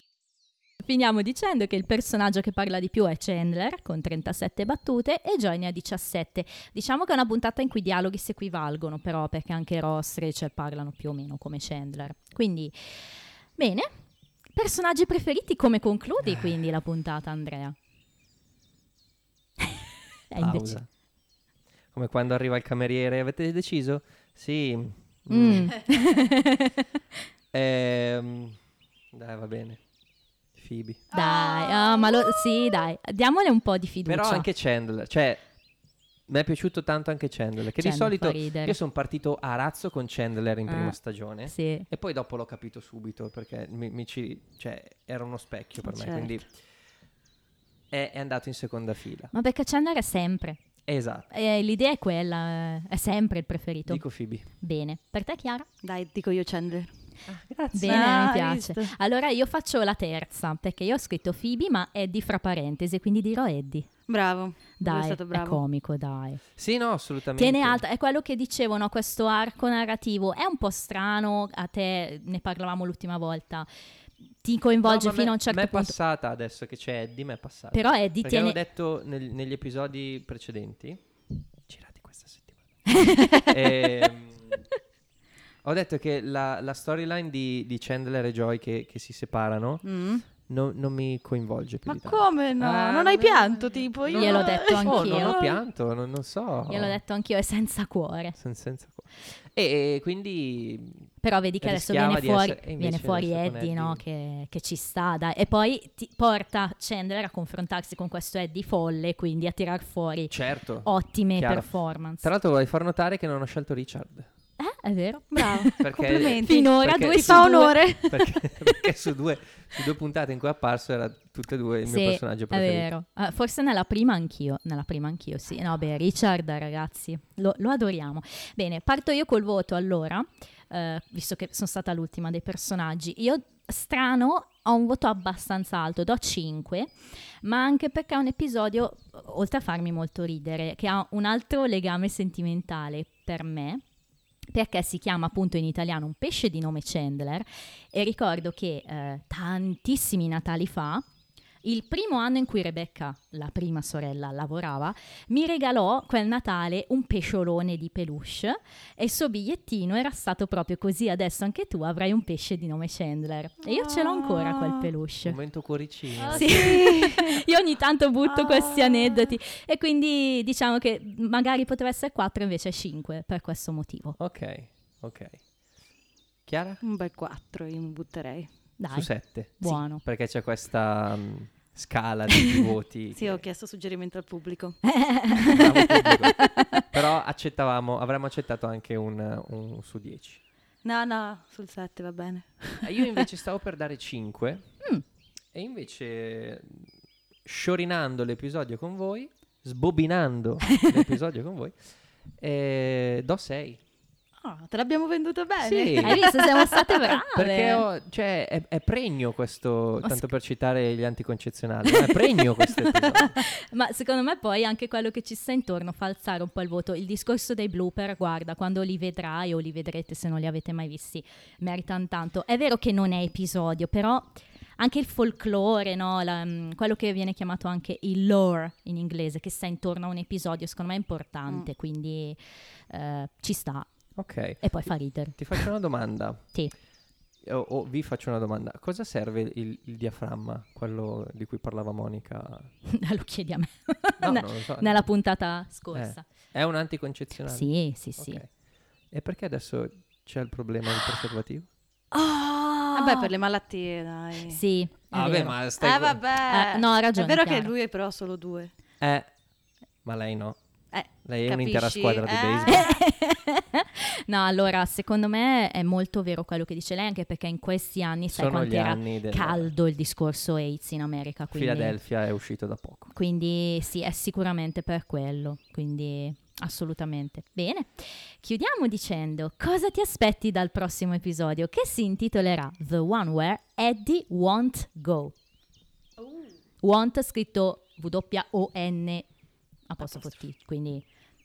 Finiamo dicendo che il personaggio che parla di più è Chandler con 37 battute e Joy ne ha 17. Diciamo che è una puntata in cui i dialoghi si equivalgono, però, perché anche Ross e Rachel parlano più o meno come Chandler. Quindi, bene. Personaggi preferiti, come concludi quindi la puntata, Andrea? Invece- Pausa. Come quando arriva il cameriere, avete deciso? Sì. Mm. Mm. Ehm, dai, va bene. Phoebe. dai, ah, ma lo- sì, dai, diamole un po' di fiducia. Però anche Chandler, cioè mi è piaciuto tanto anche Chandler, che di Chandler solito fa ridere. io sono partito a razzo con Chandler in prima Ah, stagione Sì. e poi dopo l'ho capito subito perché mi, mi ci- cioè, era uno specchio per me, Certo. quindi è, è andato in seconda fila. Ma perché Chandler è sempre. Esatto, Eh, l'idea è quella, eh, è sempre il preferito. dico Phoebe. Bene. Per te, Chiara? Dai, dico io Chandler. Grazie. Bene, Ah, mi piace. visto? Allora io faccio la terza, perché io ho scritto Phoebe, ma Eddie fra parentesi, quindi dirò Eddie. Bravo. Dai, è stato è bravo. comico, dai. Sì, no, assolutamente. Tiene alta, è quello che dicevano, questo arco narrativo è un po' strano, a te ne parlavamo l'ultima volta, ti coinvolge No, ma fino me- a un certo punto. passata adesso che c'è Eddie, mi è passata. Però Eddie Perché tiene... avevo detto nel- negli episodi precedenti, girati questa settimana, ehm, ho detto che la, la storyline di, di Chandler e Joy che, che si separano Mm. non, non mi coinvolge più Ma di tanto. come no? Ah, non hai no, pianto no, tipo no, io? Gliel'ho detto Oh, anch'io. non ho pianto, non, non so. Gliel'ho detto anch'io, è senza cuore. Sen- senza cuore. E, e quindi Però vedi che adesso viene fuori, essere- viene fuori con Eddie, no? Eddie- Che, che ci sta, dai. E poi ti porta Chandler a confrontarsi con questo Eddie folle, quindi a tirar fuori certo. ottime Chiaro. performance. Tra l'altro vorrei far notare che non ho scelto Richard. Eh, è vero. Bravo. Perché- Complimenti. Finora Perché- due Ti fa onore. perché, perché su, due, su due puntate in cui è apparso era tutte e due il Sì, mio personaggio è preferito. vero. Eh, forse nella prima anch'io, nella prima anch'io, sì. No, beh, Richard, ragazzi, lo, lo adoriamo. Bene, parto io col voto allora, eh, visto che sono stata l'ultima dei personaggi. Io, strano, ho un voto abbastanza alto, do 5, ma anche perché è un episodio, oltre a farmi molto ridere, che ha un altro legame sentimentale per me, perché si chiama appunto in italiano un pesce di nome Chandler e ricordo che eh, tantissimi Natali fa, il primo anno in cui Rebecca, la prima sorella, lavorava, mi regalò quel Natale un pesciolone di peluche e il suo bigliettino era stato proprio così, adesso anche tu avrai un pesce di nome Chandler. E io ce l'ho ancora quel Ah. peluche. Momento cuoricino. Ah, Sì. Io ogni tanto butto questi Ah. aneddoti e quindi diciamo che magari poteva essere 4 invece 5 per questo motivo. Ok, ok. Chiara? Un bel 4 io mi butterei. Dai, Su 7. buono. Perché c'è questa mm, scala di voti. Sì, ho chiesto suggerimento al pubblico. Pubblico. Però accettavamo, avremmo accettato anche un, un su 10. No, no, sul 7 va bene. Eh, Io invece stavo per dare 5 Mm. e invece sciorinando l'episodio con voi, sbobinando l'episodio con voi, eh, do 6. Ah, te l'abbiamo venduto bene. Sì. Hai visto? Siamo state brave. Perché ho- cioè, è, è pregno questo, tanto per citare gli anticoncezionali, è pregno questo episodio. Ma secondo me poi anche quello che ci sta intorno fa alzare un po' il voto. Il discorso dei blooper, guarda, quando li vedrai o li vedrete se non li avete mai visti, meritano tanto. È vero che non è episodio, però anche il folklore, no? La- mm, quello che viene chiamato anche il lore in inglese, che sta intorno a un episodio, secondo me è importante, quindi eh, ci sta Ok, e poi fa ridere. ti faccio una domanda. Sì. O, o vi faccio una domanda. Cosa serve il, il diaframma, quello di cui parlava Monica? Lo chiedi a me. No, Ne- non lo so. Nella puntata scorsa. È un anticoncezionale? Sì, sì, sì. Ok. E perché adesso c'è il problema del preservativo? Ah, Vabbè, per le malattie, dai. Sì, Ah, vabbè, ma stai... Eh, vabbè. Eh, no, ha ragione, È vero Chiara. che lui è però solo due. Eh, ma lei no. Eh, Lei è capisci? un'intera squadra di Eh? baseball. no, allora, secondo me è molto vero quello che dice lei, anche perché in questi anni sai Sono quanto gli era anni del... caldo il discorso AIDS in America. Quindi, Philadelphia è uscito da poco. Quindi sì, è sicuramente per quello. Quindi assolutamente. Bene, chiudiamo dicendo cosa ti aspetti dal prossimo episodio che si intitolerà The One Where Eddie Won't Go. Want scritto W-O-N apostrofo T, quindi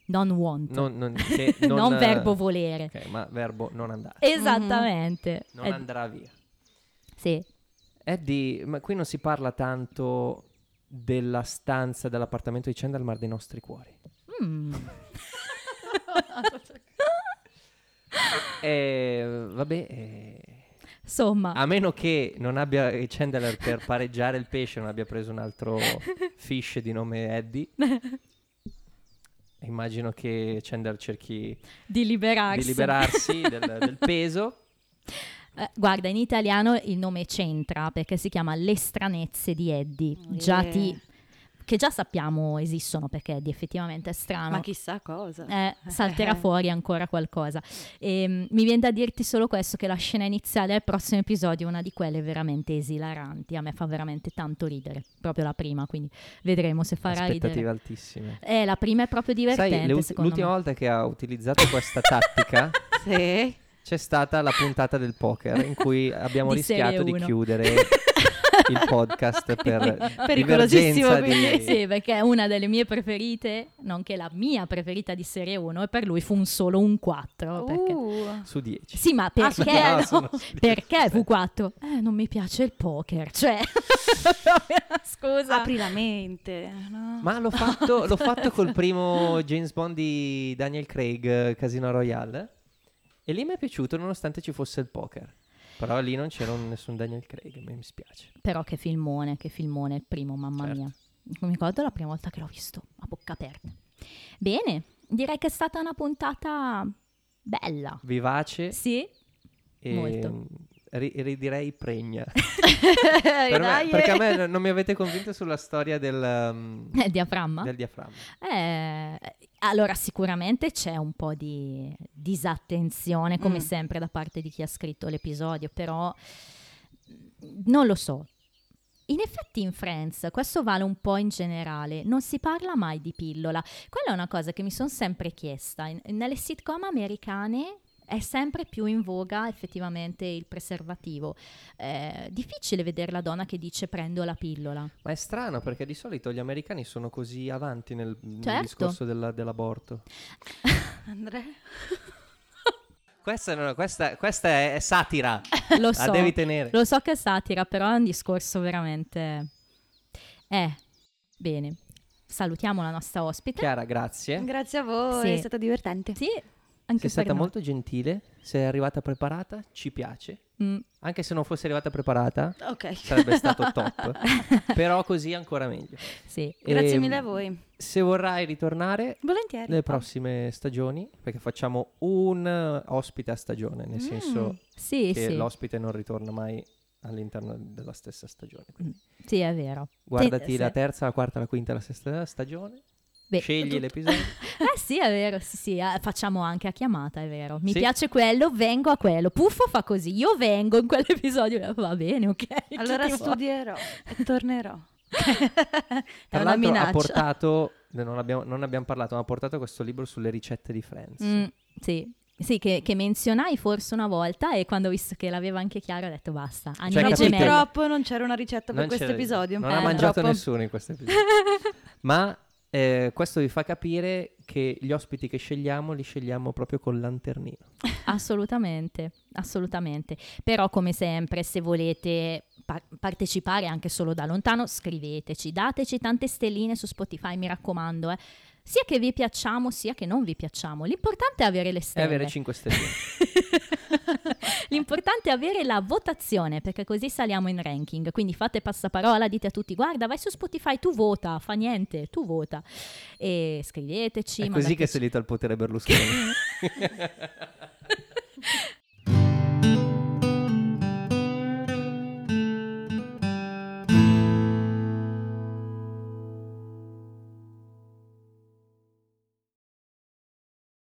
non want, Non, non, che non, non, eh, verbo volere. Ok, ma verbo non andare. Esattamente. Non Eh, andrà via. sì. Eddie, ma qui non si parla tanto della stanza dell'appartamento di Chandler, ma dei nostri cuori. Mm. E vabbè, eh, Insomma, a meno che non abbia Chandler per pareggiare il pesce, non abbia preso un altro fish di nome Eddie. Immagino che Chandler cerchi di liberarsi. di liberarsi del, del peso. Eh, guarda, in italiano il nome c'entra perché si chiama Le stranezze di Eddie. Già Eh. ti- che già sappiamo esistono perché Eddie effettivamente è strano. Ma chissà cosa. Eh, salterà fuori ancora qualcosa. E, mi viene da dirti solo questo: che la scena iniziale del prossimo episodio è una di quelle veramente esilaranti. A me fa veramente tanto ridere. Proprio la prima, quindi vedremo se farà Aspettative ridere. altissime. Eh, la prima è proprio divertente. Sai, le ult- secondo l'ultima me. volta che ha utilizzato questa tattica Sì. c'è stata la puntata del poker in cui abbiamo Di rischiato di chiudere il podcast per Pericolosissimo, di... quindi. Sì, perché è una delle mie preferite, nonché la mia preferita di Serie 1 e per lui fu un solo un 4. perché- Uh. su 10. Sì, ma perché? no, no? Perché 10. V4? Eh, non mi piace il poker, cioè... Scusa. Apri la mente. no? Ma l'ho fatto, l'ho fatto col primo James Bond di Daniel Craig, eh, Casino Royale. E lì mi è piaciuto nonostante ci fosse il poker. Però lì non c'era un- nessun Daniel Craig, mi dispiace. Però che filmone, che filmone il primo, mamma Certo. mia. Non mi ricordo la prima volta che l'ho visto, a bocca aperta. Bene, direi che è stata una puntata bella. Vivace Sì, e Molto. ri- ridirei pregna. Eh, Per me- perché a eh. me non mi avete convinto sulla storia del, um, il diaframma. del diaframma. Eh, allora, sicuramente c'è un po' di disattenzione, come Mm. sempre, da parte di chi ha scritto l'episodio, però mm, non lo so. In effetti in Friends, questo vale un po' in generale, non si parla mai di pillola. Quella è una cosa che mi sono sempre chiesta. In- nelle sitcom americane è sempre più in voga effettivamente il preservativo. È difficile vedere la donna che dice prendo la pillola. Ma è strano perché di solito gli americani sono così avanti nel, nel Certo. discorso della- dell'aborto. Andrea? Questa, no, questa, questa è, è satira, Lo la so. devi tenere. Lo so che è satira, però è un discorso veramente... Eh, bene. Salutiamo la nostra ospite. Chiara, grazie. Grazie a voi, Sì. è stato divertente. Sì, anche Sei stata noi. molto gentile, sei arrivata preparata, ci piace. Mm, Anche se non fosse arrivata preparata, Ok. sarebbe stato top. Però così ancora meglio. sì. Grazie Ehm, mille a voi. Se vorrai ritornare Volentieri. nelle prossime stagioni, perché facciamo un ospite a stagione, nel Mm. senso Sì, che sì. l'ospite non ritorna mai all'interno della stessa stagione. Quindi Sì, è vero. guardati sì. la terza, la quarta, la quinta, la sesta stagione, Beh, scegli tu- l'episodio. Sì, è vero, sì, sì, eh, facciamo anche a chiamata, è vero. Mi Sì. piace quello, vengo a quello. Puffo fa così, io vengo in quell'episodio. eh, Va bene, ok. Allora studierò e tornerò. è Tra una l'altro ha portato, non abbiamo, non abbiamo parlato, ma ha portato questo libro sulle ricette di Friends. Mm, sì, sì, che, che menzionai forse una volta e quando ho visto che l'aveva anche Chiara ho detto basta, capito? gemelle. Purtroppo non c'era una ricetta per questo episodio. Non Eh, ha mangiato Troppo. nessuno in questo episodio. Ma eh, questo vi fa capire che gli ospiti che scegliamo li scegliamo proprio col lanternino. Assolutamente, assolutamente. Però come sempre, se volete par- partecipare anche solo da lontano, scriveteci, dateci tante stelline su Spotify, mi raccomando, eh. Sia che vi piacciamo, sia che non vi piacciamo. L'importante è avere le E stelle. avere 5 stelle. L'importante è avere la votazione, perché così saliamo in ranking. Quindi fate passaparola, dite a tutti, guarda, vai su Spotify, tu vota, fa niente, tu vota. E scriveteci. È così che è salito al potere Berlusconi.